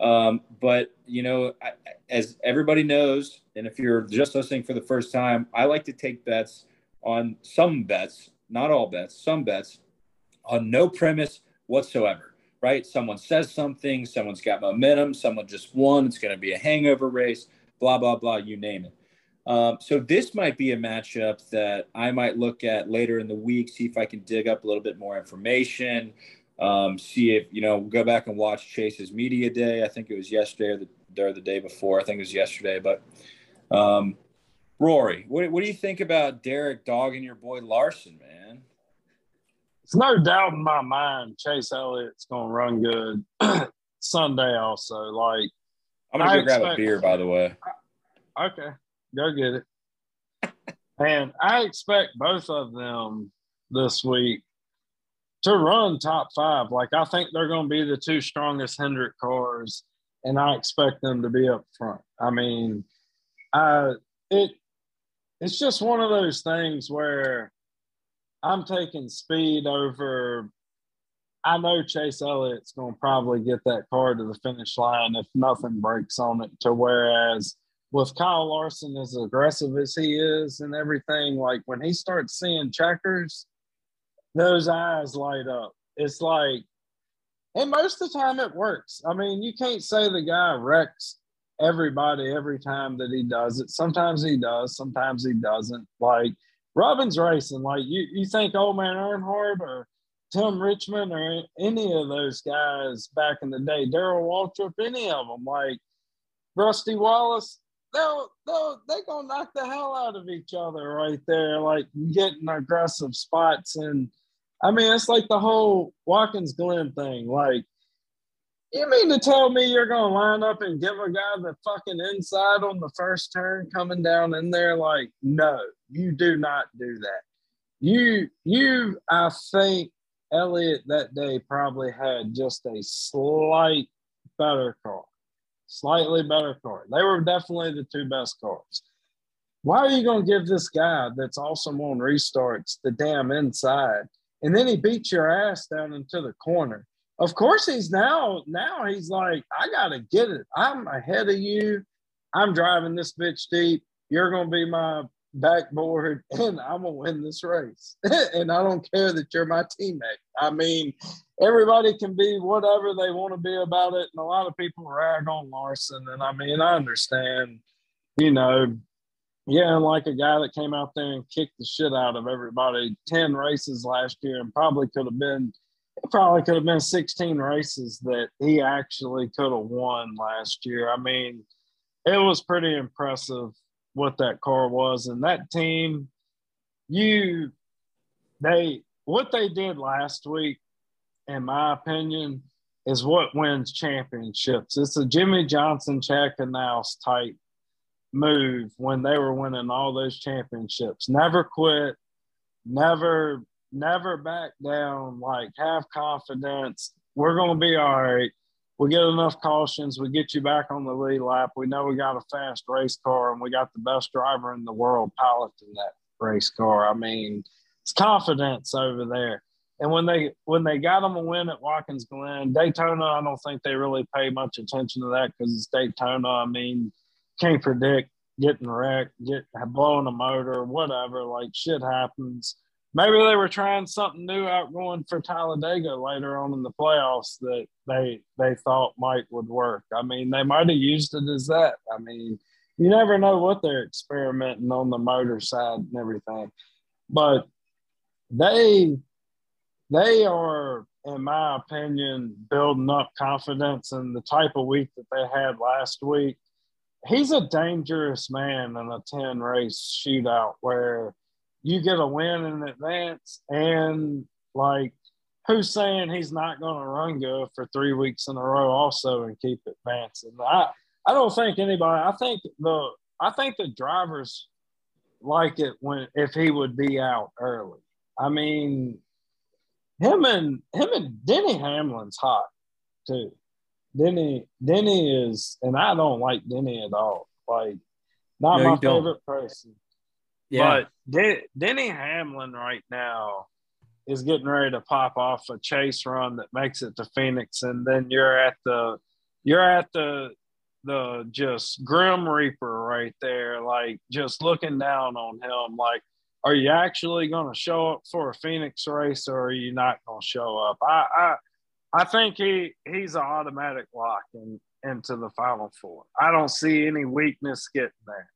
Um, but you know, I, as everybody knows, and if you're just listening for the first time, I like to take bets on some bets, not all bets, some bets on no premise whatsoever. Right? Someone says something, someone's got momentum, someone just won. It's going to be a hangover race. Blah blah blah. You name it. Um, so this might be a matchup that I might look at later in the week, see if I can dig up a little bit more information, um, see if you know go back and watch Chase's media day. I think it was yesterday or the, or the day before. I think it was yesterday. But um, Rory, what, what do you think about Derek dogging your boy Larson, man? It's no doubt in my mind Chase Elliott's going to run good Sunday. Also, like I'm gonna go grab a beer, by the way. Okay, go get it. and I expect both of them this week to run top five. Like I think they're going to be the two strongest Hendrick cars, and I expect them to be up front. I mean, I it it's just one of those things where I'm taking speed over. I know Chase Elliott's going to probably get that car to the finish line if nothing breaks on it. To whereas with Kyle Larson, as aggressive as he is and everything, like when he starts seeing checkers, those eyes light up. It's like, and most of the time it works. I mean, you can't say the guy wrecks everybody every time that he does it. Sometimes he does, sometimes he doesn't. Like Robin's racing, like you, you think old man Earnhardt or Tim Richmond or any of those guys back in the day, Darrell Waltrip, any of them, like Rusty Wallace, they'll they'll they gonna knock the hell out of each other right there, like getting aggressive spots and I mean, it's like the whole Watkins Glen thing. Like, you mean to tell me you're going to line up and give a guy the fucking inside on the first turn coming down in there? Like, no, you do not do that. You, you, I think Elliott that day probably had just a slight better car, slightly better car. They were definitely the two best cars. Why are you going to give this guy that's awesome on restarts the damn inside? and then he beats your ass down into the corner. Of course, he's now now he's like, I gotta get it. I'm ahead of you. I'm driving this bitch deep. You're gonna be my backboard, and I'm gonna win this race. and I don't care that you're my teammate. I mean, everybody can be whatever they want to be about it, and a lot of people rag on Larson. And I mean, I understand. You know, yeah, and like a guy that came out there and kicked the shit out of everybody, 10 races last year, and probably could have been, probably could have been 16 races that he actually could have won last year. I mean, it was pretty impressive what that car was. And that team, you, they, what they did last week, in my opinion, is what wins championships. It's a Jimmie Johnson, Chad Knaus type move when they were winning all those championships. Never quit, never, never back down, like have confidence. We're going to be all right. We get enough cautions. We get you back on the lead lap. We know we got a fast race car and we got the best driver in the world piloting that race car. I mean, it's confidence over there. And when they when they got them a win at Watkins Glen, Daytona, I don't think they really pay much attention to that because it's Daytona. I mean, can't predict getting wrecked, get blowing a motor, whatever. Like shit happens. Maybe they were trying something new out going for Talladega later on in the playoffs that they they thought might would work. I mean, they might have used it as that. I mean, you never know what they're experimenting on the motor side and everything. But they they are, in my opinion, building up confidence in the type of week that they had last week he's a dangerous man in a 10 race shootout where you get a win in advance and like who's saying he's not going to run good for three weeks in a row also and keep advancing i i don't think anybody i think the i think the drivers like it when if he would be out early i mean him and him and denny hamlin's hot too Denny Denny is, and I don't like Denny at all. Like, not No, my favorite person. Yeah. But Denny Hamlin right now is getting ready to pop off a chase run that makes it to Phoenix, and then you're at the you're at the the just grim reaper right there, like just looking down on him. Like, are you actually going to show up for a Phoenix race, or are you not going to show up? I I I think he he's an automatic lock in, into the final four. I don't see any weakness getting there.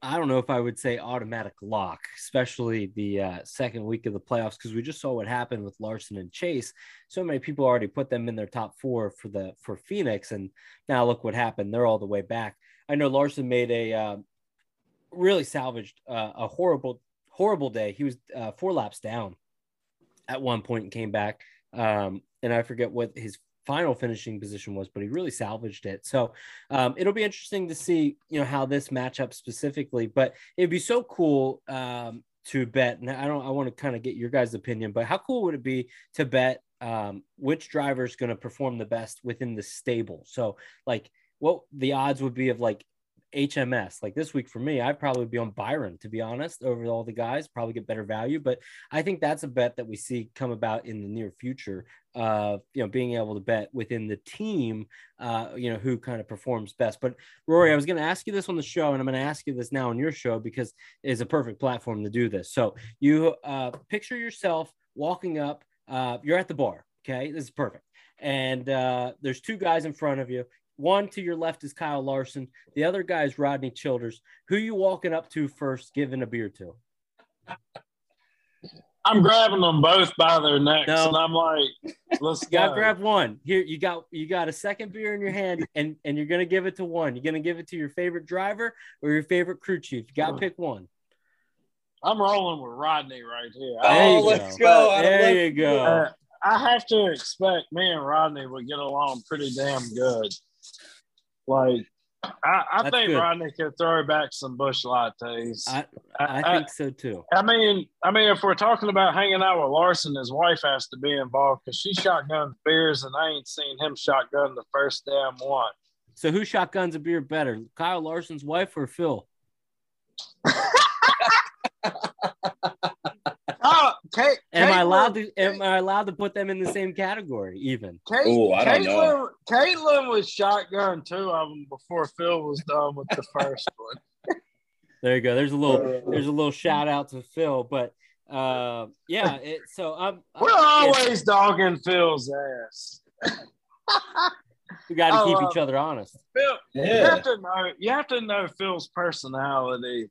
I don't know if I would say automatic lock, especially the uh, second week of the playoffs, because we just saw what happened with Larson and Chase. So many people already put them in their top four for the for Phoenix, and now look what happened. They're all the way back. I know Larson made a uh, really salvaged uh, a horrible horrible day. He was uh, four laps down at one point and came back. Um, and I forget what his final finishing position was, but he really salvaged it. So um, it'll be interesting to see, you know, how this matchup specifically. But it'd be so cool um, to bet. And I don't, I want to kind of get your guys' opinion, but how cool would it be to bet um, which driver is going to perform the best within the stable? So like, what the odds would be of like HMS. Like this week for me, I'd probably be on Byron to be honest, over all the guys, probably get better value. But I think that's a bet that we see come about in the near future. Uh, you know, being able to bet within the team, uh, you know, who kind of performs best. But Rory, I was going to ask you this on the show, and I'm going to ask you this now on your show because it's a perfect platform to do this. So you uh, picture yourself walking up. Uh, you're at the bar. Okay, this is perfect. And uh, there's two guys in front of you. One to your left is Kyle Larson. The other guy is Rodney Childers. Who you walking up to first, giving a beer to? I'm grabbing them both by their necks, No. and I'm like, "Let's You gotta go." grab one. Here, you got you got a second beer in your hand, and and you're gonna give it to one. You're gonna give it to your favorite driver or your favorite crew chief. You gotta pick one. I'm rolling with Rodney right here. There Oh, you let's go. go. There you go. Uh, I have to expect me and Rodney would get along pretty damn good. Like, I, I think good. Rodney could throw back some Busch Lattes. I I, I think so too. I mean, I mean, if we're talking about hanging out with Larson, his wife has to be involved because she shotguns beers, and I ain't seen him shotgun the first damn one. So who shotguns a beer better, Kyle Larson's wife or Phil? Kate, Am I Katelyn- allowed to? Am I allowed to put them in the same category? Even Kate, Ooh, I don't Katelyn, Katelyn was shotgun two of them before Phil was done with the first one. there you go. There's a little. There's a little shout out to Phil, but uh, yeah. It, so I'm. We're I'm- always dogging Phil's ass. we got to keep each other honest. Phil, you have to know you have to know Phil's personality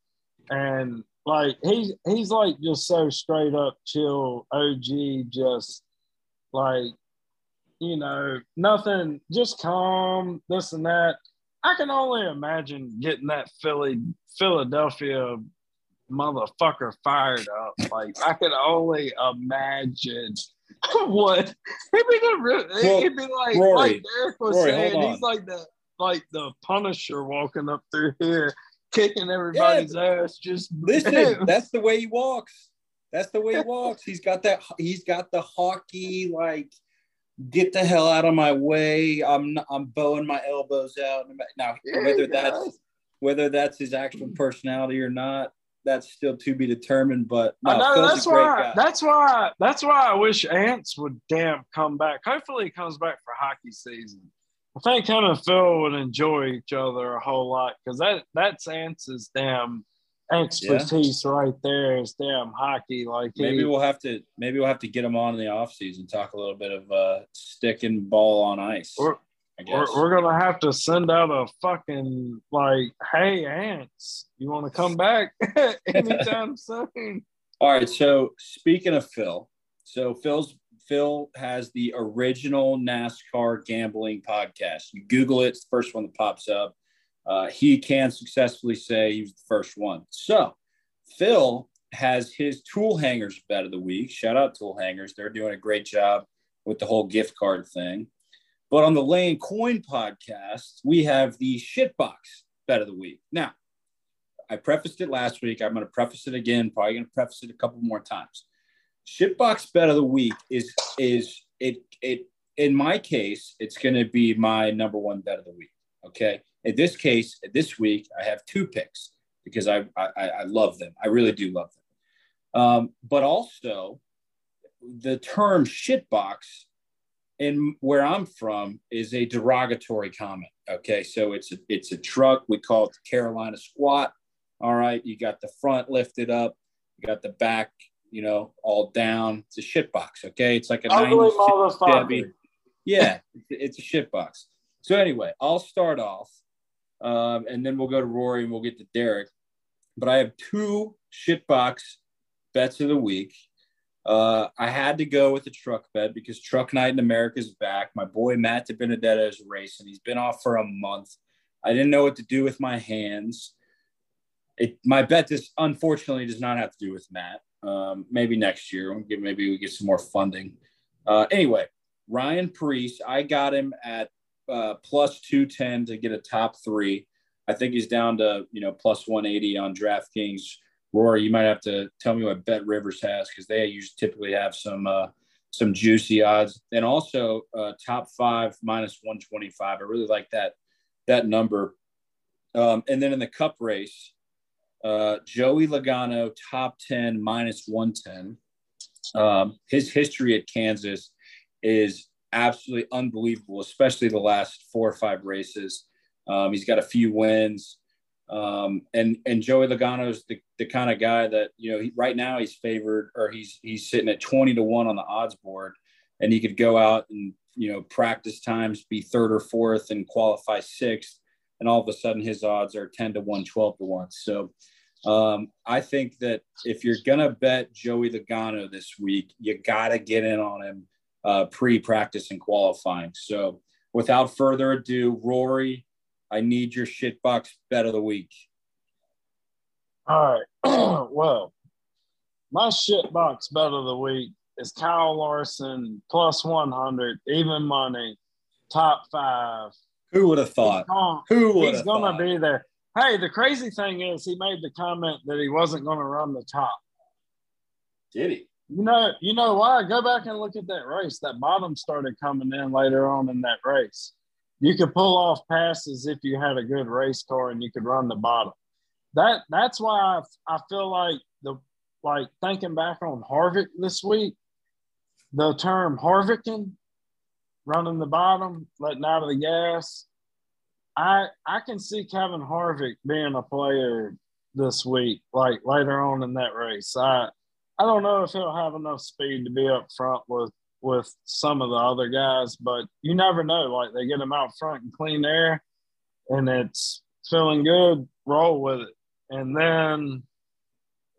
and like he's he's like just so straight up chill OG just like you know nothing just calm this and that. I can only imagine getting that Philly Philadelphia motherfucker fired up. Like I can only imagine what he'd be the Well, he'd be like Rory, like Derek was Rory, saying he's like the like the Punisher walking up through here, kicking everybody's ass. Just Listen, that's the way he walks. That's the way he walks. He's got that. He's got the hockey like. Get the hell out of my way! I'm not, I'm bowing my elbows out. Now, Yeah, whether that's does. whether that's his actual personality or not, that's still to be determined. But no, know that's why. guy. That's why. That's why I wish Ants would damn come back. Hopefully, he comes back for hockey season. I think him and Phil would enjoy each other a whole lot because that that's Ants' damn expertise right there is damn hockey. Like he, Maybe we'll have to maybe we'll have to get him on in the off season. Talk a little bit of uh, stick and ball on ice. We're, I guess. we're, we're gonna have to send out a fucking like, hey Ants, you want to come back anytime soon? All right. So speaking of Phil, so Phil's Phil has the original NASCAR gambling podcast. You Google it, it's the first one that pops up. Uh, he can successfully say he was the first one. So Phil has his tool hangers bet of the week. Shout out tool hangers. They're doing a great job with the whole gift card thing. But on the Layin Coin podcast, we have the shitbox bet of the week. Now, I prefaced it last week. I'm going to preface it again. Probably going to preface it a couple more times. Shitbox bet of the week is is it it in my case, it's going to be my number one bet of the week. Okay. In this case, this week, I have two picks because I, I, I love them. I really do love them. Um, but also, the term shitbox and where I'm from is a derogatory comment. Okay, so it's a, it's a truck. We call it the Carolina squat. All right, you got the front lifted up, you got the back, you know, all down. It's a shit box. Okay, it's like a ugly motherfucker. Yeah, it's a shit box. So anyway, I'll start off, um, and then we'll go to Rory and we'll get to Derek. But I have two shit box bets of the week. Uh, I had to go with the truck bet because Truck Night in America is back. My boy Matt DiBenedetto is racing. He's been off for a month. I didn't know what to do with my hands. It, my bet this unfortunately does not have to do with Matt. Um, maybe next year, maybe we get some more funding. Uh, anyway, Ryan Preece, I got him at uh, plus 210 to get a top three. I think he's down to, you know, plus 180 on DraftKings. Rory, you might have to tell me what Bet Rivers has because they usually typically have some uh, some juicy odds, and also uh, top five minus one twenty five. I really like that that number. Um, and then in the Cup race, uh, Joey Logano top ten minus one ten. Um, his history at Kansas is absolutely unbelievable, especially the last four or five races. Um, he's got a few wins. Um, and and Joey Logano is the, the kind of guy that you know he, right now he's favored or he's he's sitting at twenty to one on the odds board, and he could go out and you know practice times be third or fourth and qualify sixth, and all of a sudden his odds are ten to one, 12 to one. So um, I think that if you're gonna bet Joey Logano this week, you got to get in on him uh, pre-practice and qualifying. So without further ado, Rory I need your shitbox bet of the week. All right. well, my shitbox bet of the week is Kyle Larson plus 100, even money, top five. Who would have thought? Who would He's going to be there. Hey, the crazy thing is, he made the comment that he wasn't going to run the top. Did he? You know, you know why? Go back and look at that race. That bottom started coming in later on in that race you could pull off passes if you had a good race car and you could run the bottom. That that's why I, I feel like the like thinking back on Harvick this week, the term Harvicking, running the bottom, letting out of the gas. I I can see Kevin Harvick being a player this week, like later on in that race. I I don't know if he'll have enough speed to be up front with with some of the other guys, but you never know. Like they get him out front and clean air, and it's feeling good. Roll with it, and then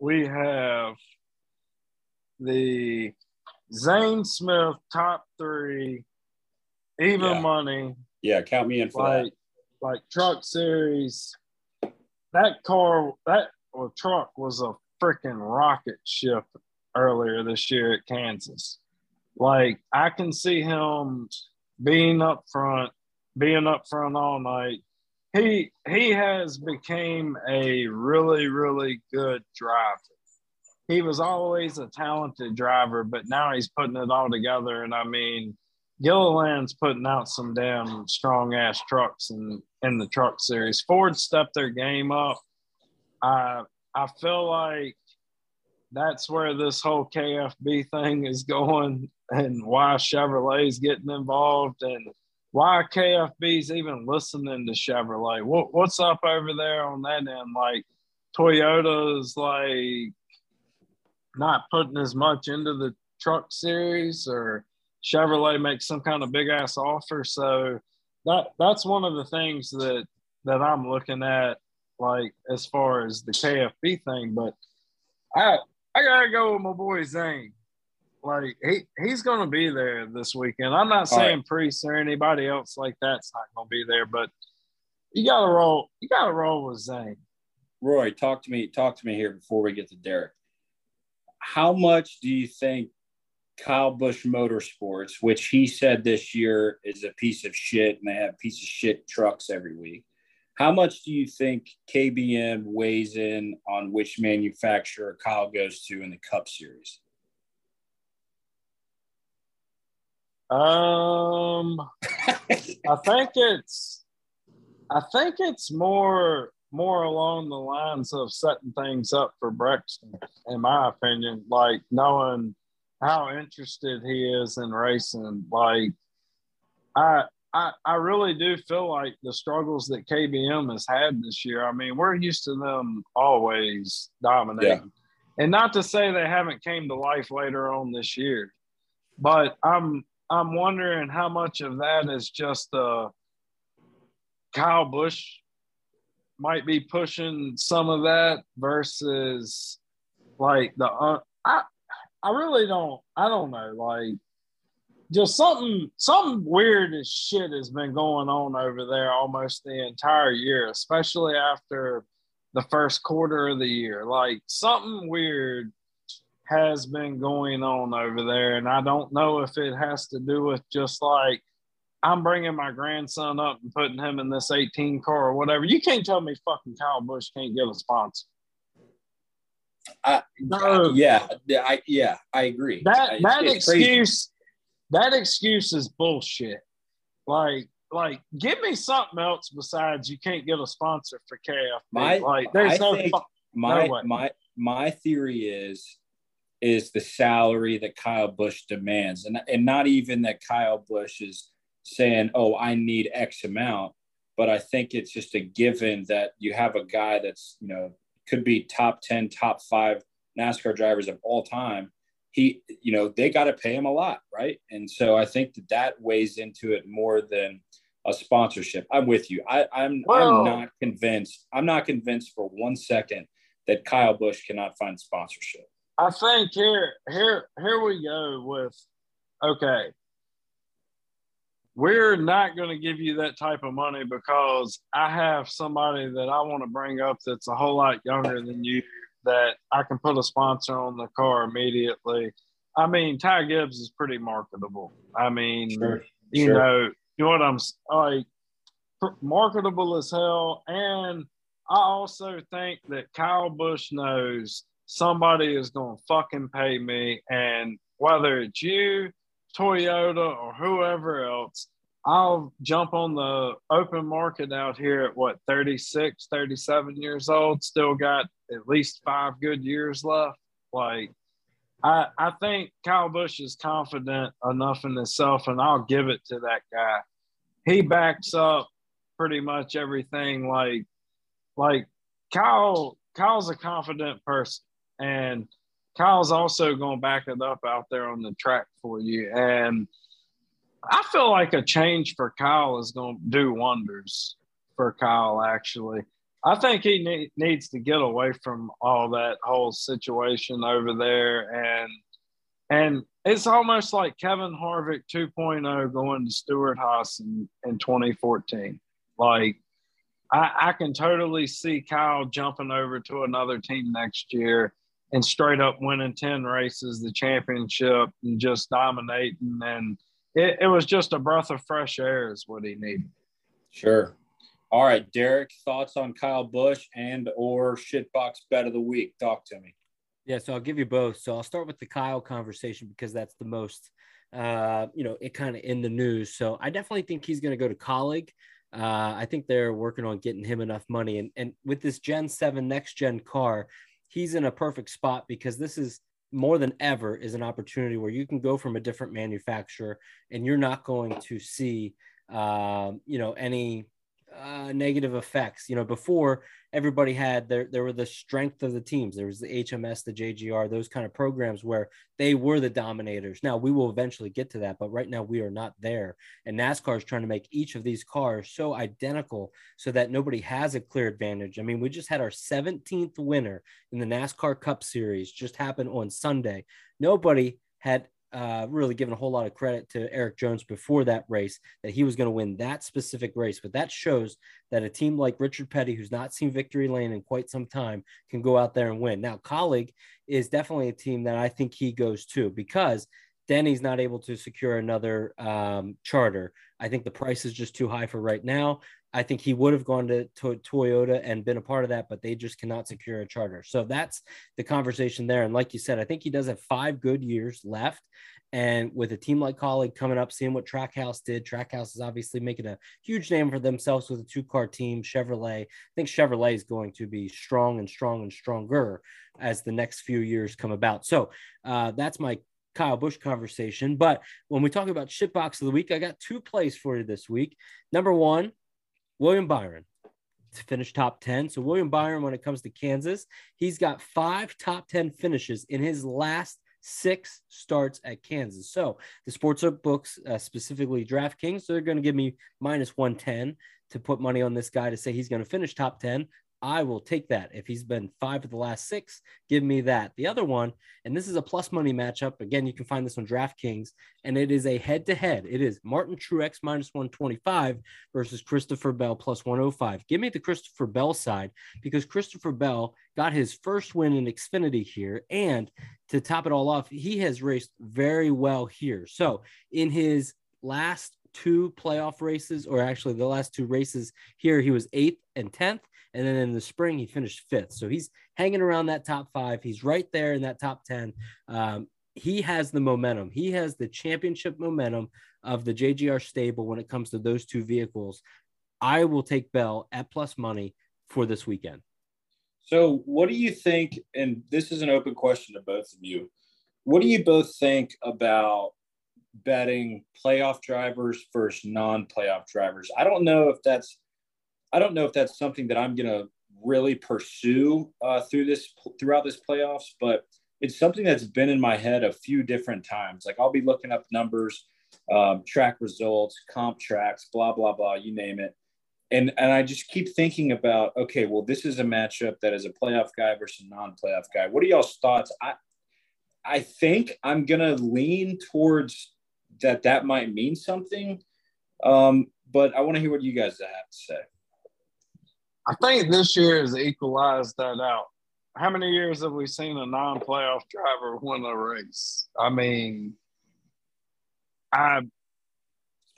we have the Zane Smith top three, even yeah. money. Yeah, count me in for like, that. Like truck series, that car, that well, truck was a freaking rocket ship earlier this year at Kansas. Like I can see him being up front, being up front all night. He he has became a really really good driver. He was always a talented driver, but now he's putting it all together. And I mean, Gilliland's putting out some damn strong ass trucks in in the truck series. Ford stepped their game up. I I feel like that's where this whole KFB thing is going and why Chevrolet's getting involved and why KFB's even listening to Chevrolet. What, what's up over there on that end? Like Toyota's like not putting as much into the truck series or Chevrolet makes some kind of big ass offer. So that that's one of the things that that I'm looking at like as far as the KFB thing. But I I gotta go with my boy Zane. Like he he's gonna be there this weekend. I'm not saying right. Preece or anybody else like that's not gonna be there, but you gotta roll. You gotta roll with Zane. Roy, talk to me. Talk to me here before we get to Derek. How much do you think Kyle Busch Motorsports, which he said this year is a piece of shit, and they have piece of shit trucks every week? How much do you think KBM weighs in on which manufacturer Kyle goes to in the Cup Series? Um, I think it's, I think it's more more along the lines of setting things up for Brexton, in my opinion. Like knowing how interested he is in racing. Like I I, I really do feel like the struggles that KBM has had this year. I mean, we're used to them always dominating. Yeah. And not to say they haven't came to life later on this year, but I'm I'm wondering how much of that is just uh, Kyle Busch might be pushing some of that versus like the uh, I I really don't I don't know like just something something weird as shit has been going on over there almost the entire year, especially after the first quarter of the year. Like something weird has been going on over there, and I don't know if it has to do with just like I'm bringing my grandson up and putting him in this 18 car or whatever. You can't tell me fucking Kyle Busch can't get a sponsor. Uh, no. yeah, I yeah, I agree. That that excuse that excuse is bullshit. Like, like, give me something else besides you can't get a sponsor for KFB. My, like, there's I no, my no my my theory is is the salary that Kyle Busch demands, and and not even that Kyle Busch is saying, "Oh, I need X amount," but I think it's just a given that you have a guy that's you know could be top ten, top five NASCAR drivers of all time he, you know, they got to pay him a lot, right? And so I think that that weighs into it more than a sponsorship. I'm with you. I, I'm I'm not convinced. I'm not convinced for one second that Kyle Busch cannot find sponsorship. I think here here here we go with okay. We're not going to give you that type of money because I have somebody that I want to bring up that's a whole lot younger than you that I can put a sponsor on the car immediately. I mean, Ty Gibbs is pretty marketable. I mean, sure. you sure. know, you know what I'm like, marketable as hell. And I also think that Kyle Busch knows somebody is going to fucking pay me. And whether it's you, Toyota, or whoever else, I'll jump on the open market out here at what 36, 37 years old, still got at least five good years left. Like I I think Kyle Busch is confident enough in himself and I'll give it to that guy. He backs up pretty much everything like like Kyle Kyle's a confident person and Kyle's also going to back it up out there on the track for you and I feel like a change for Kyle is going to do wonders for Kyle. Actually, I think he ne- needs to get away from all that whole situation over there, and and it's almost like Kevin Harvick 2.0 going to Stewart-Haas in, in 2014. Like, I, I can totally see Kyle jumping over to another team next year and straight up winning 10 races, the championship, and just dominating and it, it was just a breath of fresh air is what he needed. Sure. All right, Derek, thoughts on Kyle Busch and or shitbox bet of the week? Talk to me. Yeah, so I'll give you both. So I'll start with the Kyle conversation because that's the most, uh, you know, it kind of in the news. So I definitely think he's going to go to Kaulig. Uh, I think they're working on getting him enough money, and and with this Gen Seven next gen car, he's in a perfect spot because this is more than ever is an opportunity where you can go from a different manufacturer and you're not going to see um, you know any uh, negative effects. You know, before everybody had there, there were the strength of the teams. There was the HMS, the JGR, those kind of programs where they were the dominators. Now we will eventually get to that, but right now we are not there. And NASCAR is trying to make each of these cars so identical so that nobody has a clear advantage. I mean, we just had our 17th winner in the NASCAR Cup Series just happened on Sunday. Nobody had uh, really given a whole lot of credit to Erik Jones before that race that he was going to win that specific race. But that shows that a team like Richard Petty, who's not seen victory lane in quite some time, can go out there and win. Now, Kaulig is definitely a team that I think he goes to because Denny's not able to secure another um, charter. I think the price is just too high for right now. I think he would have gone to, to, Toyota and been a part of that, but they just cannot secure a charter. So that's the conversation there. And like you said, I think he does have five good years left. And with a team like Kaulig coming up, seeing what Trackhouse did, Trackhouse is obviously making a huge name for themselves with a two car team. Chevrolet, I think Chevrolet is going to be strong and strong and stronger as the next few years come about. So uh, that's my Kyle Busch conversation. But when we talk about shitbox of the week, I got two plays for you this week. Number one, William Byron to finish top 10. So William Byron, when it comes to Kansas, he's got five top 10 finishes in his last six starts at Kansas. So the sports books, uh, specifically DraftKings, so they're going to give me minus 110 to put money on this guy to say he's going to finish top 10. I will take that. If he's been five of the last six, give me that. The other one, and this is a plus money matchup. Again, you can find this on DraftKings, and it is a head to head. It is Martin Truex minus 125 versus Christopher Bell plus 105. Give me the Christopher Bell side because Christopher Bell got his first win in Xfinity here. And to top it all off, he has raced very well here. So in his last two playoff races, or actually the last two races here, he was eighth and 10th. And then in the spring, he finished fifth. So he's hanging around that top five. He's right there in that top 10. Um, he has the momentum. He has the championship momentum of the JGR stable when it comes to those two vehicles. I will take Bell at plus money for this weekend. So, what do you think? And this is an open question to both of you. What do you both think about betting playoff drivers versus non-playoff drivers? I don't know if that's I don't know if that's something that I'm going to really pursue uh, through this throughout this playoffs, but it's something that's been in my head a few different times. Like I'll be looking up numbers, um, track results, comp tracks, blah blah blah, you name it, and and I just keep thinking about okay, well, this is a matchup that is a playoff guy versus a non-playoff guy. What are y'all's thoughts? I I think I'm gonna lean towards that. That might mean something, um, but I want to hear what you guys have to say. I think this year has equalized that out. How many years have we seen a non-playoff driver win a race? I mean, I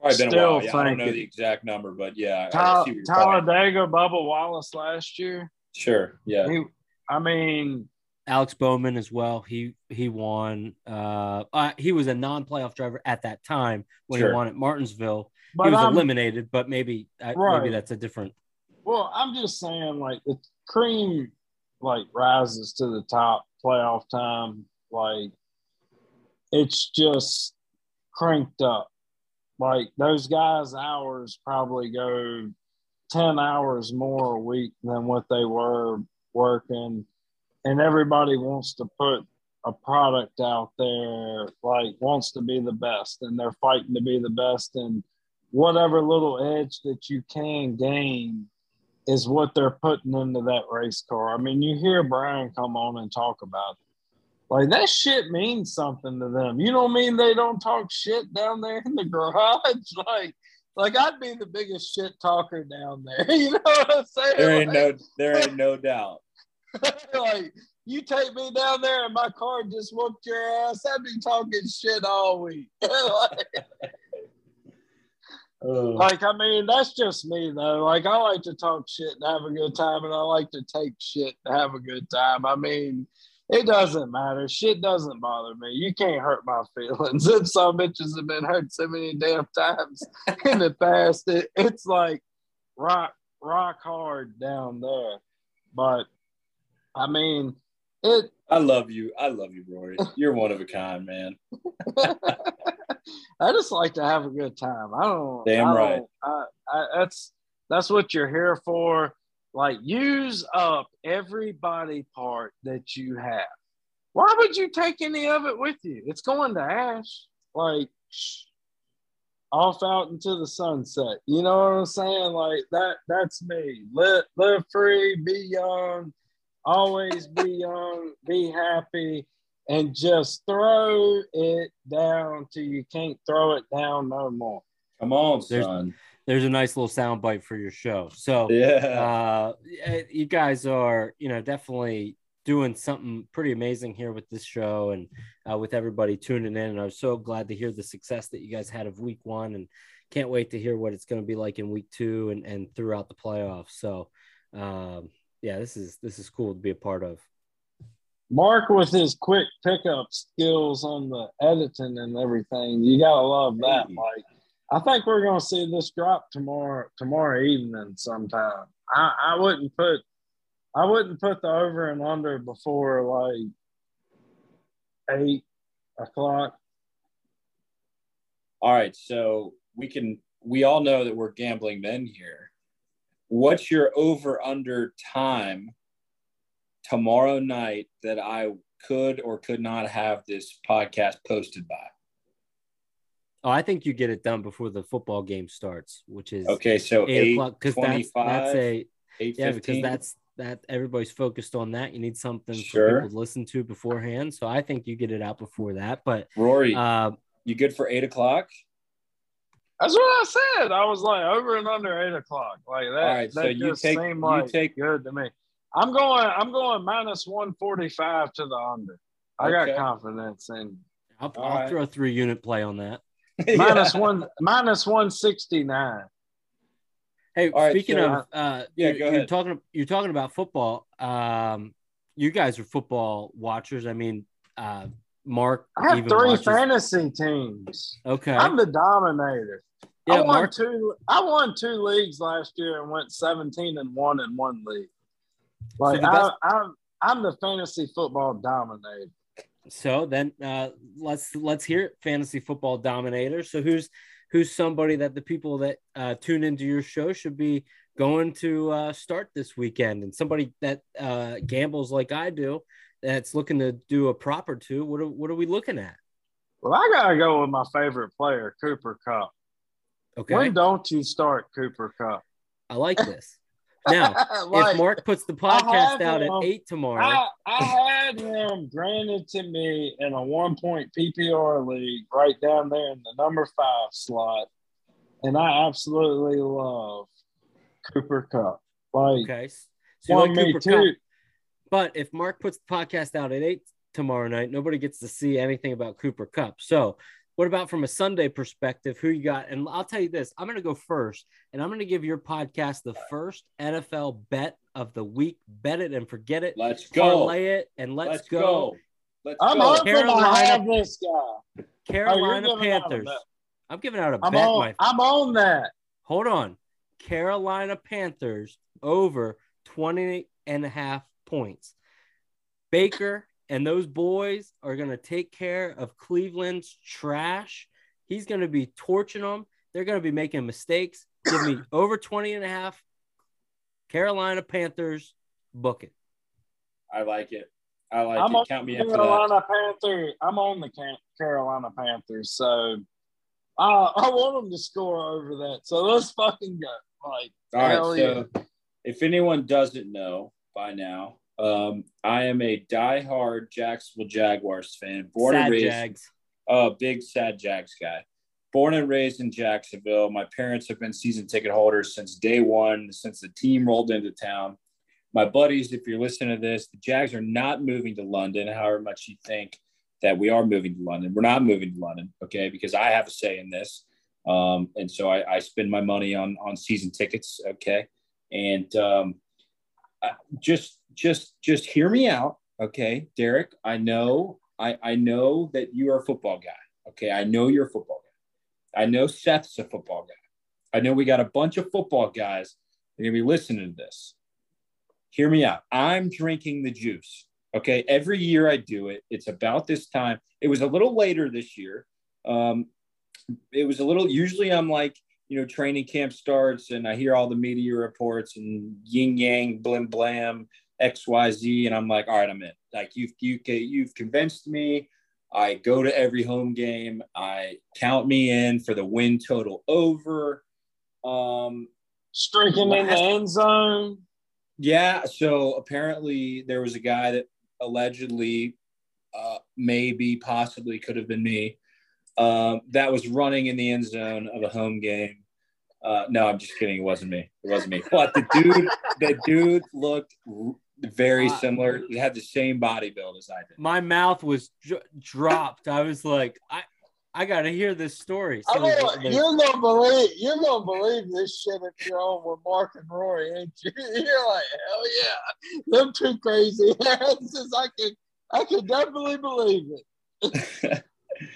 probably been a while. Yeah, I don't know the exact number, but yeah. Tal- Talladega, Bubba Wallace last year. Sure. Yeah. He, I mean, Alex Bowman as well. He he won. Uh, uh, he was a non-playoff driver at that time when sure. he won at Martinsville. But he was I'm, eliminated, but maybe uh, right. maybe that's a different well, I'm just saying, like the cream, like rises to the top playoff time. Like it's just cranked up. Like those guys' hours probably go ten hours more a week than what they were working, and everybody wants to put a product out there like wants to be the best and they're fighting to be the best and whatever little edge that you can gain is what they're putting into that race car. I mean, you hear Brian come on and talk about it. Like that shit means something to them. You don't mean they don't talk shit down there in the garage? Like, like I'd be the biggest shit talker down there. You know what I'm saying? There ain't like, no, there ain't no doubt. like you take me down there and my car just whooped your ass, I'd be talking shit all week. like, like, I mean, that's just me though. Like, I like to talk shit and have a good time, and I like to take shit and have a good time. I mean, it doesn't matter. Shit doesn't bother me. You can't hurt my feelings. If some bitches have been hurt so many damn times in the past, it, it's like rock, rock hard down there. But I mean, it. I love you. I love you, Rory. You're one of a kind, man. I just like to have a good time. I don't. Damn I right. I, I, that's that's what you're here for. Like use up every body part that you have. Why would you take any of it with you? It's going to ash. Like off out into the sunset. You know what I'm saying? Like that. That's me. Live, live free. Be young. Always be young. Be happy and just throw it down till you can't throw it down no more. Come on, there's, son. There's a nice little sound bite for your show. So yeah, uh, you guys are, you know, definitely doing something pretty amazing here with this show and uh, with everybody tuning in. And I'm so glad to hear the success that you guys had of week one and can't wait to hear what it's going to be like in week two and, and throughout the playoffs. So, um, yeah, this is, this is cool to be a part of. Mark with his quick pickup skills on the editing and everything. You gotta love that. Hey. Like, I think we're gonna see this drop tomorrow tomorrow evening sometime. I, I wouldn't put I wouldn't put the over and under before like eight o'clock. All right, so we can we all know that we're gambling men here. What's your over under time tomorrow night that I could or could not have this podcast posted by? Oh, I think you get it done before the football game starts, which is Okay, so eight eight o'clock because that's that's a yeah because that's that everybody's focused on that. You need something Sure. for people to listen to beforehand. So I think you get it out before that. But Rory, uh, you good for eight o'clock? That's what I said. I was like over and under eight o'clock. Like that. All right, that so you just take- seemed you like take- good to me. I'm going. I'm going minus one forty five to the under. I Okay. got confidence in I'll, I'll right. throw a three unit play on that. minus Yeah. one minus one sixty nine. Hey, All right, speaking so- of, uh, Yeah, you're, go you're ahead. talking. You're talking about football. Um, you guys are football watchers. I mean, uh, Mark. I have even three watches- fantasy teams. Okay. I'm the dominator. I won Mark. two. I won two leagues last year and went seventeen and one in one league. Like the I, I'm, I'm the fantasy football dominator. So then, uh, let's let's hear it, fantasy football dominator. So who's who's somebody that the people that uh, tune into your show should be going to uh, start this weekend, and somebody that uh, gambles like I do, that's looking to do a prop or two. What are, what are we looking at? Well, I gotta go with my favorite player, Cooper Kupp. Okay, When don't you start Cooper Kupp? I like this. Now, Like, if Mark puts the podcast out at eight tomorrow, I, I had him granted to me in a one point PPR league right down there in the number five slot. And I absolutely love Cooper Kupp. Like, okay. So you like me Cooper. Cup. But if Mark puts the podcast out at eight tomorrow night, nobody gets to see anything about Cooper Kupp. So, what about from a Sunday perspective? Who you got? And I'll tell you this: I'm going to go first, and I'm going to give your podcast the first NFL bet of the week. Bet it and forget it. Let's go. Parlay it and let's, Let's go. go. Let's I'm go. hoping Carolina- I have this guy. Carolina Oh, you're giving out a Panthers. I'm giving out a I'm bet. on, My I'm on that. hold on. Carolina Panthers over 20 and a half points. Baker and those boys are going to take care of Cleveland's trash. He's going to be torching them. They're going to be making mistakes. Give me over 20 and a half. Carolina Panthers, book it. I like it. I like I'm it. on Count me the in. Carolina Panthers. I'm on the Carolina Panthers. So I, uh, I want them to score over that. So let's fucking go. Like, All right. hell So, if anyone doesn't know by now, um, I am a diehard Jacksonville Jaguars fan. Born and raised, Jags. a big sad Jags guy. Born and raised in Jacksonville. My parents have been season ticket holders since day one, since the team rolled into town. My buddies, if you're listening to this, the Jags are not moving to London, however much you think that we are moving to London. We're not moving to London, okay, because I have a say in this. Um, and so I, I spend my money on on season tickets, okay? And um, I- just just just hear me out, okay, Derek. I know I I know that you are a football guy, okay. I know you're a football guy. I know Seth's a football guy. I know we got a bunch of football guys that are gonna be listening to this. Hear me out. I'm drinking the juice. Okay. Every year I do it. It's about this time. It was a little later this year. Um, it was a little, usually I'm like, you know, training camp starts and I hear all the media reports and yin yang, blim blam, XYZ. And I'm like, all right, I'm in. Like you've, you, you've convinced me. I go to every home game. I count me in for the win total over. Um, streaking in the end zone. yeah. So apparently there was a guy that allegedly, uh, maybe possibly could have been me, um, that was running in the end zone of a home game. Uh, no, I'm just kidding. It wasn't me. It wasn't me. But the dude, the dude looked very Uh, similar. He had the same body build as I did. My mouth was dr- dropped. I was like, I, I got to hear this story. I So know, the- you're gonna believe you're gonna believe this shit if you're on with Mark and Rory, ain't you? You're like, hell yeah, them two crazy asses. I can I can definitely believe it.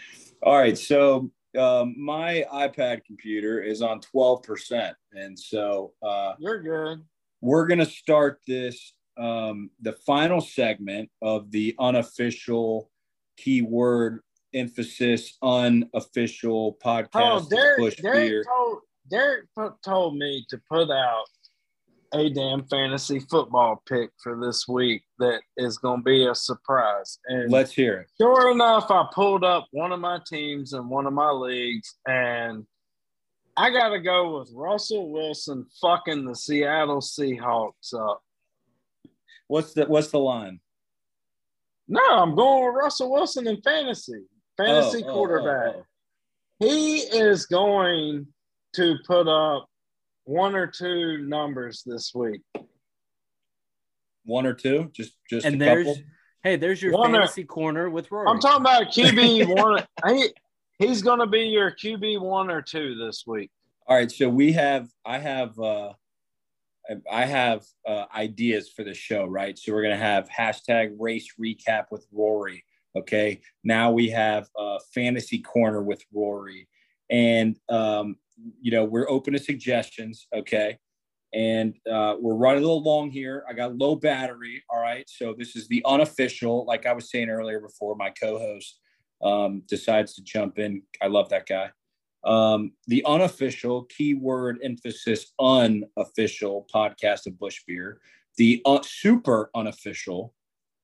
All right, so um, my iPad computer is on twelve percent, and so uh, You're good. we're gonna start this um, the final segment of the unofficial keyword emphasis unofficial podcast. Oh, Derek, Derek told Derek told me to put out a damn fantasy football pick for this week that is going to be a surprise. And Let's hear it. sure enough, I pulled up one of my teams in one of my leagues, and I got to go with Russell Wilson fucking the Seattle Seahawks up. What's the what's the line? No, I'm going with Russell Wilson in fantasy. Fantasy Oh, oh, quarterback. oh, oh. He is going to put up one or two numbers this week. One or two, just just and a there's couple. hey, there's your One or- fantasy corner with Rory. I'm talking about QB one. He, he's going to be your QB one or two this week. All right, so we have I have uh I have uh, ideas for the show, right? So we're gonna have hashtag race recap with Rory. Okay, now we have uh, fantasy corner with Rory, and um, you know we're open to suggestions. Okay, and uh, we're running a little long here. I got low battery. All right, so this is the unofficial. Like I was saying earlier before, my co-host um, decides to jump in. I love that guy um, the unofficial keyword emphasis unofficial podcast of Busch Beer, the uh, super unofficial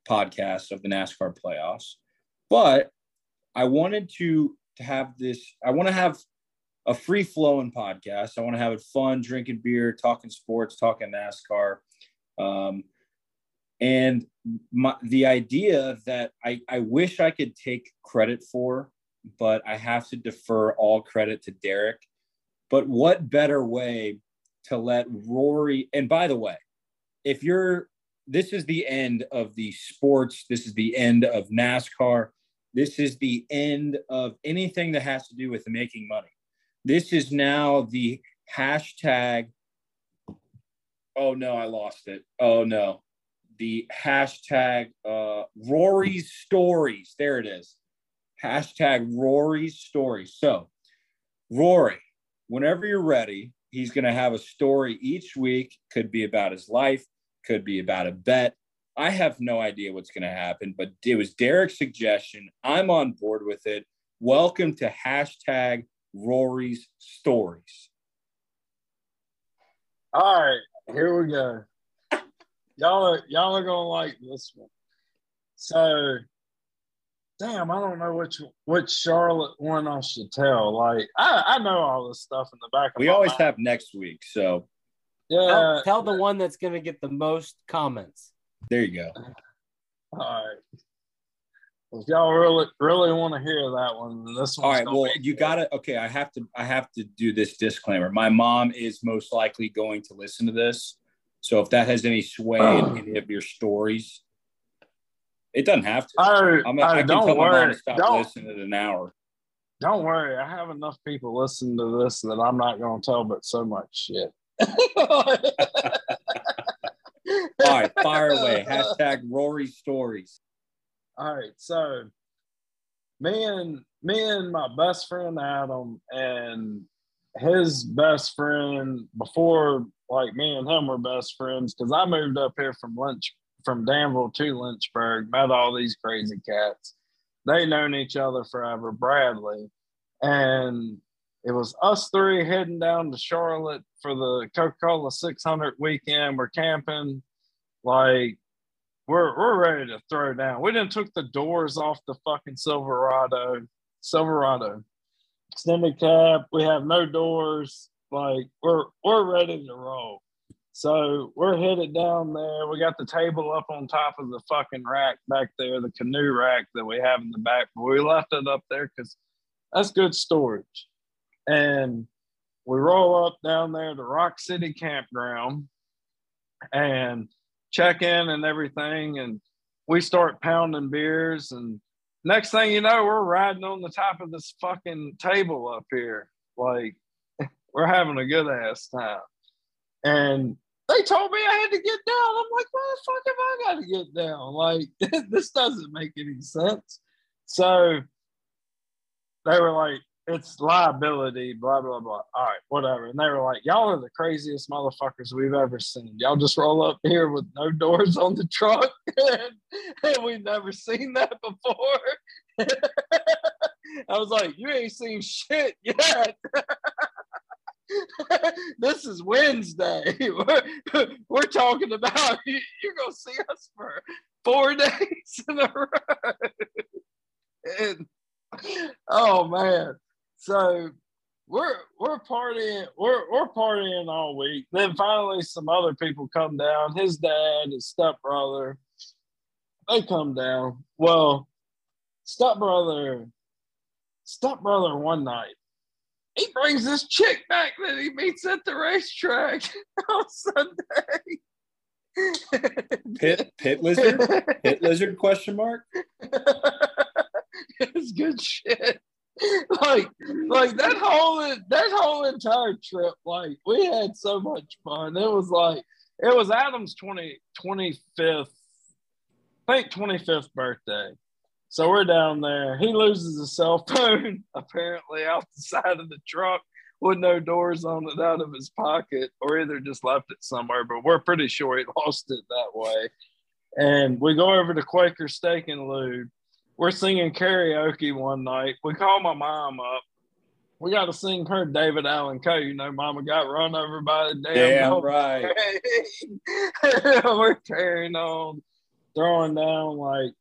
podcast of the NASCAR playoffs. But I wanted to to have this. I want to have a free flowing podcast. I want to have it fun, drinking beer, talking sports, talking NASCAR. Um, and my, the idea that I, I wish I could take credit for but I have to defer all credit to Derek. But what better way to let Rory? And by the way, if you're, this is the end of the sports, this is the end of NASCAR, this is the end of anything that has to do with making money. This is now the hashtag. Oh no, I lost it. Oh no. The hashtag uh, Rory's stories. There it is hashtag Rory's story. So, Rory, whenever you're ready, he's going to have a story each week. Could be about his life, could be about a bet. I have no idea what's going to happen, but it was Derek's suggestion. I'm on board with it. Welcome to hashtag Rory's stories. All right, here we go. Y'all are y'all are gonna like this one. So, damn, I don't know which which Charlotte one I should tell. Like, I, I know all this stuff in the back of We my always mind. have next week. So Yeah. tell, tell the one that's going to get the most comments. there you go. All right. If y'all really really want to hear that one, this one's All right. Well, you good. got to. Okay, I have to. I have to do this disclaimer. My mom is most likely going to listen to this, so if that has any sway in oh. any of your stories, it doesn't have to. Oh, I'm, oh, I can don't tell worry. to stop Don't listening in an hour. don't worry. I have enough people listening to this that I'm not going to tell, but so much shit. All right, fire away. Hashtag Rory stories. All right, so me and me and my best friend Adam and his best friend before like me and him were best friends because I moved up here from Lynch from Danville to Lynchburg, met all these crazy cats. They known each other forever, Bradley. And it was us three heading down to Charlotte for the Coca-Cola 600 weekend. We're camping. Like we're we're ready to throw down. We didn't took the doors off the fucking Silverado. Silverado. Extended cab. We have no doors. Like we're we're ready to roll. So we're headed down there. We got the table up on top of the fucking rack back there, the canoe rack that we have in the back. But we left it up there because that's good storage. And we roll up down there to Rock City Campground and check in and everything. And we start pounding beers. And next thing you know, we're riding on the top of this fucking table up here. Like we're having a good ass time. And they told me I had to get down. I'm like, why the fuck have I got to get down? Like, this doesn't make any sense. So they were like, it's liability, blah, blah, blah. All right, whatever. And they were like, y'all are the craziest motherfuckers we've ever seen. Y'all just roll up here with no doors on the truck. and, and we've never seen that before. I was like, you ain't seen shit yet. this is Wednesday. We're, we're talking about you, you're gonna see us for four days in a row. and oh man. So we're we're partying, we're we're partying all week. Then finally some other people come down. His dad, his stepbrother, they come down. Well, stepbrother, stepbrother one night he brings this chick back that he meets at the racetrack on Sunday. Pit pit lizard? Pit lizard question mark? it's good shit. Like like that whole that whole entire trip, like we had so much fun. It was like it was Adam's 20, 25th, I think 25th birthday. So we're down there. He loses his cell phone apparently out the side of the truck with no doors on it out of his pocket, or either just left it somewhere. But we're pretty sure he lost it that way. And we go over to Quaker Steak and Lube. We're singing karaoke one night. We call my mom up. We got to sing her David Allan Coe. You know, Mama got run over by the damn. Damn right. we're carrying on, throwing down like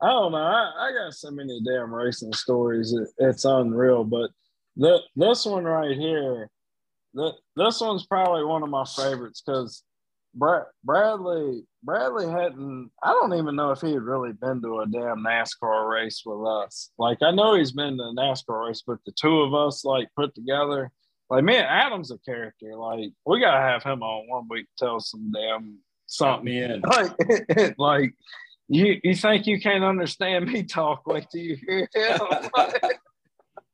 I don't know. I, I got so many damn racing stories. It, it's unreal. But the, this one right here, the, this one's probably one of my favorites because Brad, Bradley Bradley hadn't. I don't even know if he had really been to a damn NASCAR race with us. Like I know he's been to a NASCAR race, but the two of us like put together. Like man, Adam's a character. Like we gotta have him on one week. Tell some damn something. in. Like, like you you think you can't understand me talk? Wait till you hear him.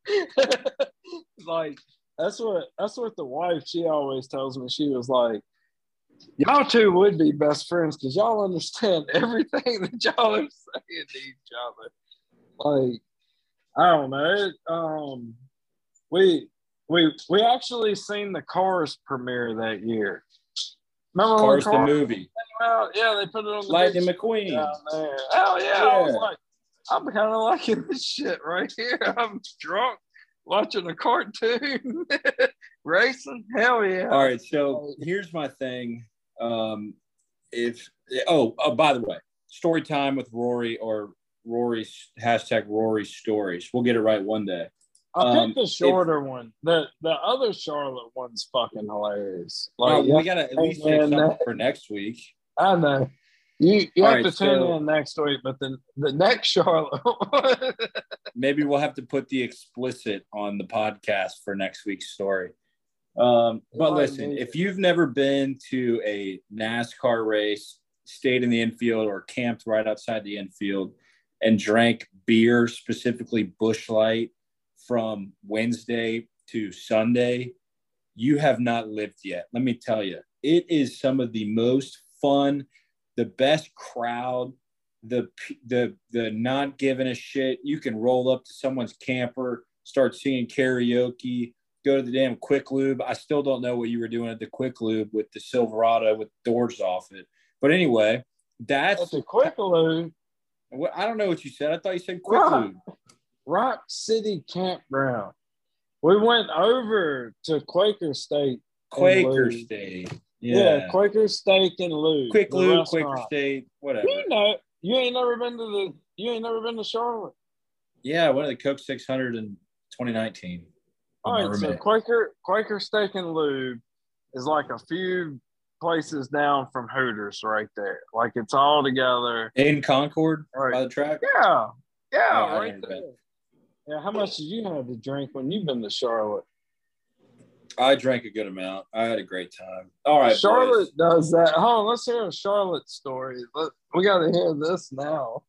like that's what that's what the wife she always tells me. She was like, y'all two would be best friends because y'all understand everything that y'all are saying to each other. Like I don't know. It, um, we we we actually seen the Cars premiere that year. Remember Cars, the movie? out. Yeah, they put it on the Lightning McQueen. Hell yeah. yeah. I was like, I'm kind of liking this shit right here. I'm drunk watching a cartoon, racing. Hell yeah. All right. So here's my thing. Um, if oh, oh, by the way, story time with Rory or Rory's hashtag Rory stories. We'll get it right one day. I um, picked the shorter if, one. The the other Charlotte one's fucking hilarious. Like, we gotta at least take something for next week. I know. You you All have right, to tune so, in next week, but the the next Charlotte. maybe we'll have to put the explicit on the podcast for next week's story. Um, but listen, if you've never been to a NASCAR race, stayed in the infield or camped right outside the infield, and drank beer, specifically Busch Light, from Wednesday to Sunday, you have not lived yet. Let me tell you, it is some of the most fun, the best crowd, the the the not giving a shit. You can roll up to someone's camper, start singing karaoke, go to the damn quick lube. I still don't know what you were doing at the quick lube with the Silverado with doors off it. But anyway, that's the quick lube. I don't know what you said. I thought you said quick lube. Rock City Campground. We went over to Quaker State. Quaker State. Yeah. yeah, Quaker Steak and Lube. Quick Lube, Quaker State, whatever. You know, you ain't never been to the, you ain't never been to Charlotte. Yeah, one of the Coke 600 in 2019. All right, so Quaker Quaker Steak and Lube is like a few places down from Hooters right there. Like it's all together in Concord right. by the track. Yeah, yeah, oh, right there. Yeah, how much did you have to drink when you've been to Charlotte? I drank a good amount. I had a great time. All right, Charlotte boys. does that. Oh, let's hear a Charlotte story. We got to hear this now.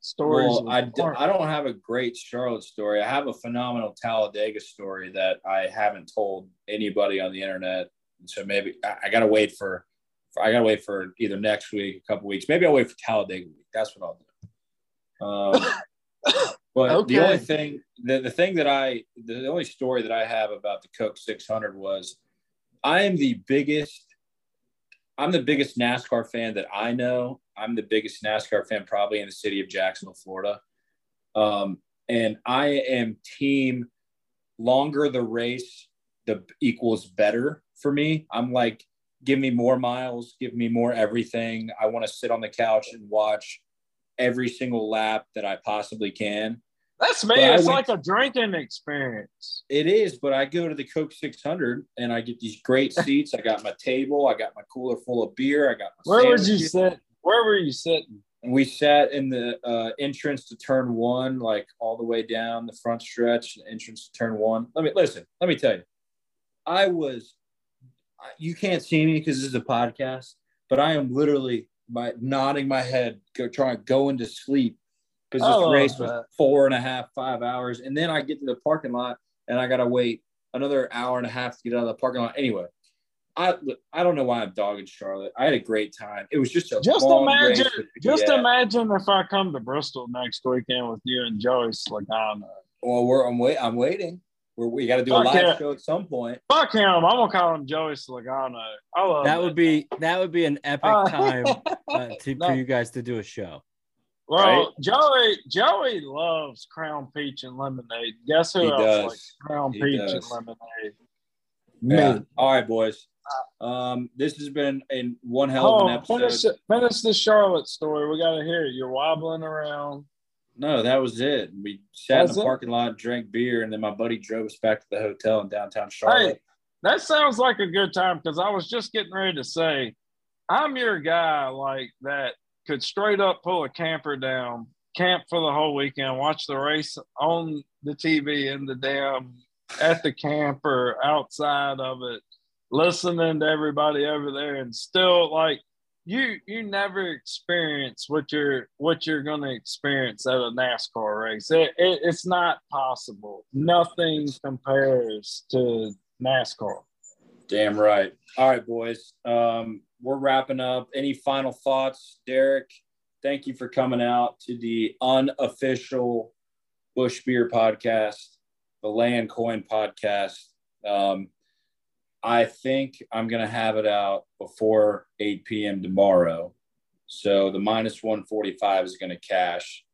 Stories. Well, I d- I don't have a great Charlotte story. I have a phenomenal Talladega story that I haven't told anybody on the internet. So maybe I, I got to wait for I gotta wait for either next week, a couple weeks. Maybe I'll wait for Talladega week. That's what I'll do. Um, but okay. the only thing, the, the thing that I, the only story that I have about the Coke 600 was, I am the biggest. I'm the biggest NASCAR fan that I know. I'm the biggest NASCAR fan probably in the city of Jacksonville, Florida. Um, and I am team longer the race, the equals better for me. I'm like, give me more miles, give me more everything. I want to sit on the couch and watch every single lap that I possibly can. That's me. But it's like a drinking experience. It is, but I go to the Coke 600 and I get these great seats. I got my table, I got my cooler full of beer, I got my. Where would you sit? Where were you sitting? And we sat in the uh, entrance to turn one, like all the way down the front stretch, the entrance to turn one. Let me listen. Let me tell you, I was. You can't see me because this is a podcast, but I am literally my nodding my head, go, trying to go into sleep because this race was four and a half, five hours, and then I get to the parking lot and I gotta wait another hour and a half to get out of the parking lot. Anyway, I I don't know why I'm dogging Charlotte. I had a great time. It was just a just imagine just yeah. imagine if I come to Bristol next weekend with you and Joyce Logano. Well, we're I'm wait I'm waiting. We're, we got to do Fuck a live him. show at some point. Fuck him! I'm gonna call him Joey Logano. I love that. Would be that would be an epic uh, time uh, to, no. for you guys to do a show. Well, right? Joey Joey loves Crown Peach and lemonade. Guess who he else does. likes Crown he Peach does. and lemonade? Yeah. All right, boys. Um, this has been a one hell of an episode. Finish, finish the Charlotte story. We got to hear it. You're wobbling around. No, that was it. We sat That's in the it? parking lot, drank beer, and then my buddy drove us back to the hotel in downtown Charlotte. Hey, that sounds like a good time because I was just getting ready to say, I'm your guy like that could straight up pull a camper down, camp for the whole weekend, watch the race on the TV in the damn at the camp or outside of it listening to everybody over there and still like you you never experience what you're what you're going to experience at a NASCAR race. It, it, it's not possible. Nothing compares to NASCAR. Damn right. All right, boys. Um, we're wrapping up. Any final thoughts, Derek? Thank you for coming out to the unofficial Busch Beer podcast, the Layin Coin podcast. Um, I think I'm going to have it out before 8 p.m. tomorrow. So the minus 145 is going to cash.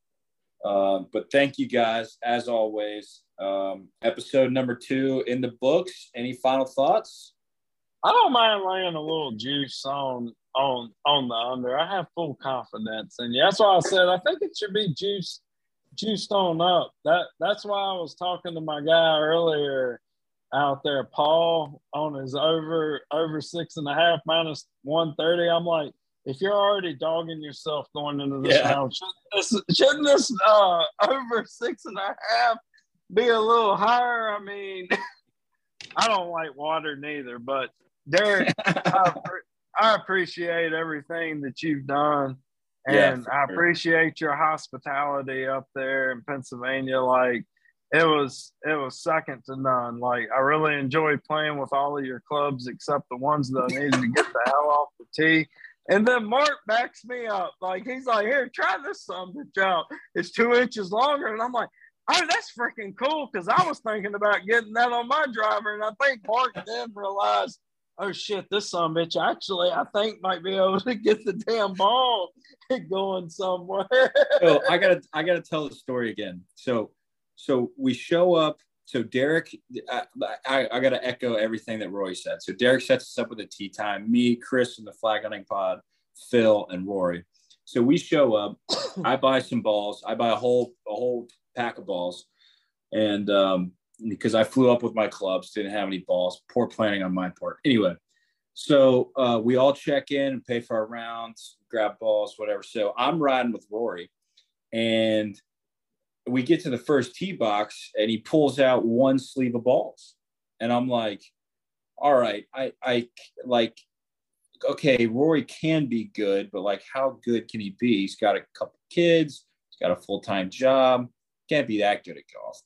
Um, but thank you guys, as always. Um, episode number two in the books. Any final thoughts? I don't mind laying a little juice on on on the under. I have full confidence, and that's why I said I think it should be juice juiced on up. That that's why I was talking to my guy earlier out there, Paul, on his over over six and a half minus one thirty. I'm like, if you're already dogging yourself going into this yeah. round, shouldn't this, shouldn't this uh, over six and a half be a little higher? I mean, I don't like water neither, but Derek, I, I, appreciate everything that you've done. And yeah, I appreciate sure. your hospitality up there in Pennsylvania. Like, it was it was second to none. Like I really enjoyed playing with all of your clubs except the ones that I needed to get the hell off the tee. And then Mark backs me up. Like he's like, here, try this some bitch out. It's two inches longer. And I'm like, oh, that's freaking cool. Cause I was thinking about getting that on my driver. And I think Mark then realized, oh shit, this some bitch actually I think might be able to get the damn ball going somewhere. so I gotta I gotta tell the story again. So so we show up. So Derek, I, I, I got to echo everything that Roy said. So Derek sets us up with a tee time. Me, Chris, and the flag hunting pod, Phil, and Rory. So we show up. I buy some balls. I buy a whole a whole pack of balls, and um, because I flew up with my clubs, didn't have any balls. Poor planning on my part. Anyway, so uh, we all check in and pay for our rounds, grab balls, whatever. So I'm riding with Rory, and we get to the first tee box and he pulls out one sleeve of balls. And I'm like, all right, I, I like, okay, Rory can be good, but like, how good can he be? He's got a couple kids, he's got a full time job, can't be that good at golf.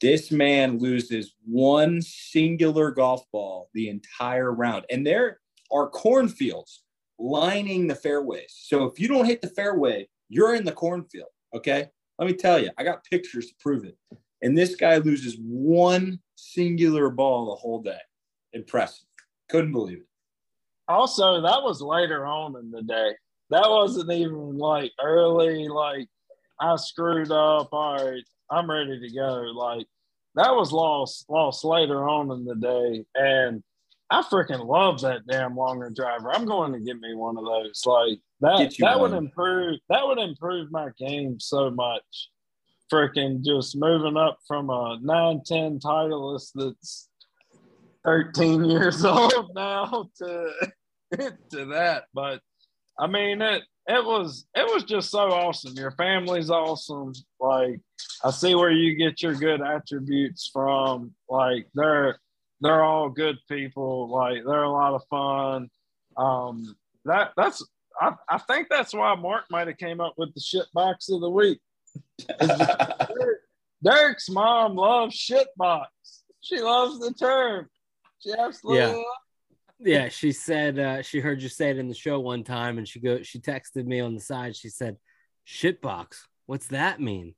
This man loses one singular golf ball the entire round. And there are cornfields lining the fairways. So if you don't hit the fairway, you're in the cornfield. Okay. Let me tell you, I got pictures to prove it. And this guy loses one singular ball the whole day. Impressive. Couldn't believe it. Also, that was later on in the day. That wasn't even like early, like I screwed up. All right, I'm ready to go. Like that was lost lost later on in the day. And I freaking love that damn longer driver. I'm going to get me one of those. Like that that one. would improve that would improve my game so much. Freaking just moving up from a 9-10 titleist that's 13 years old now to to that. But I mean it it was it was just so awesome. Your family's awesome. Like I see where you get your good attributes from. Like they're they're all good people. Like they're a lot of fun. Um, that that's I, I think that's why Mark might have came up with the shit box of the week. Derek's mom loves shit box. She loves the term. She absolutely yeah. Yeah, she said uh, she heard you say it in the show one time, and she go she texted me on the side. She said, "Shitbox, what's that mean?"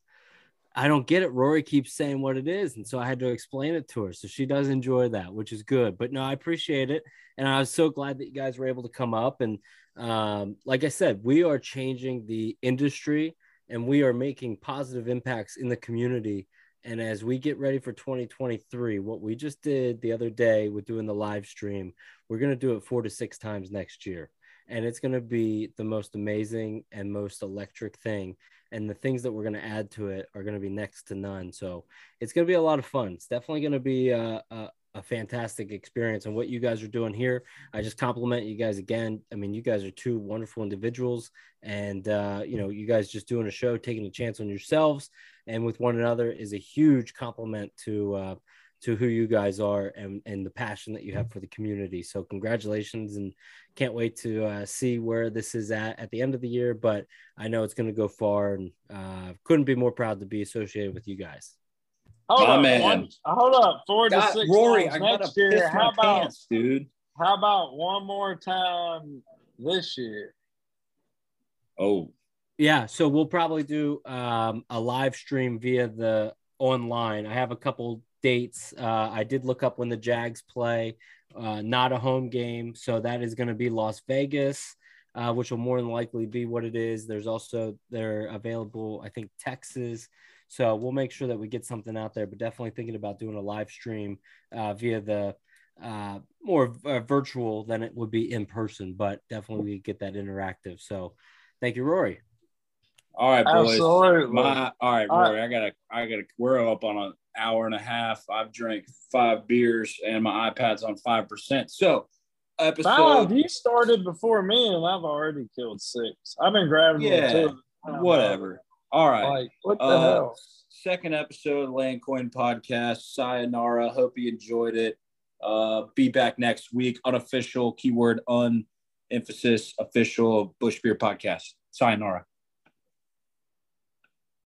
I don't get it. Rory keeps saying what it is. And so I had to explain it to her. So she does enjoy that, which is good. But no, I appreciate it. And I was so glad that you guys were able to come up. And um, like I said, we are changing the industry and we are making positive impacts in the community. And as we get ready for 2023, what we just did the other day with doing the live stream, we're going to do it four to six times next year. And it's going to be the most amazing and most electric thing and the things that we're going to add to it are going to be next to none. So it's going to be a lot of fun. It's definitely going to be a, a, a, fantastic experience. And what you guys are doing here, I just compliment you guys again. I mean, you guys are two wonderful individuals, and uh, you know, you guys just doing a show, taking a chance on yourselves and with one another is a huge compliment to. Uh, to who you guys are and, and the passion that you have for the community. So congratulations and can't wait to uh, see where this is at at the end of the year. But I know it's going to go far and uh, couldn't be more proud to be associated with you guys. Hold oh, up, man. One, hold up, four to six Rory, I next year. How about, pants, dude? How about one more time this year? Oh, yeah. So we'll probably do um, a live stream via the online. I have a couple dates. Uh, I did look up when the Jags play, uh, not a home game. So that is going to be Las Vegas, uh, which will more than likely be what it is. There's also, they're available, I think, Texas. So we'll make sure that we get something out there, but definitely thinking about doing a live stream uh, via the uh, more uh, virtual than it would be in person, but definitely we get that interactive. So thank you, Rory. All right, boys. Absolutely. My, all right, Rory. I gotta, I gotta. We're up on an hour and a half. I've drank five beers and my iPad's on five percent. So, episode. Five. You started before me, and I've already killed six. I've been grabbing yeah, them too. Whatever. All right. Like, what the uh, hell? Second episode of Layin Coin Podcast. Sayonara. Hope you enjoyed it. Uh, be back next week. Unofficial keyword un emphasis official Busch Beer Podcast. Sayonara.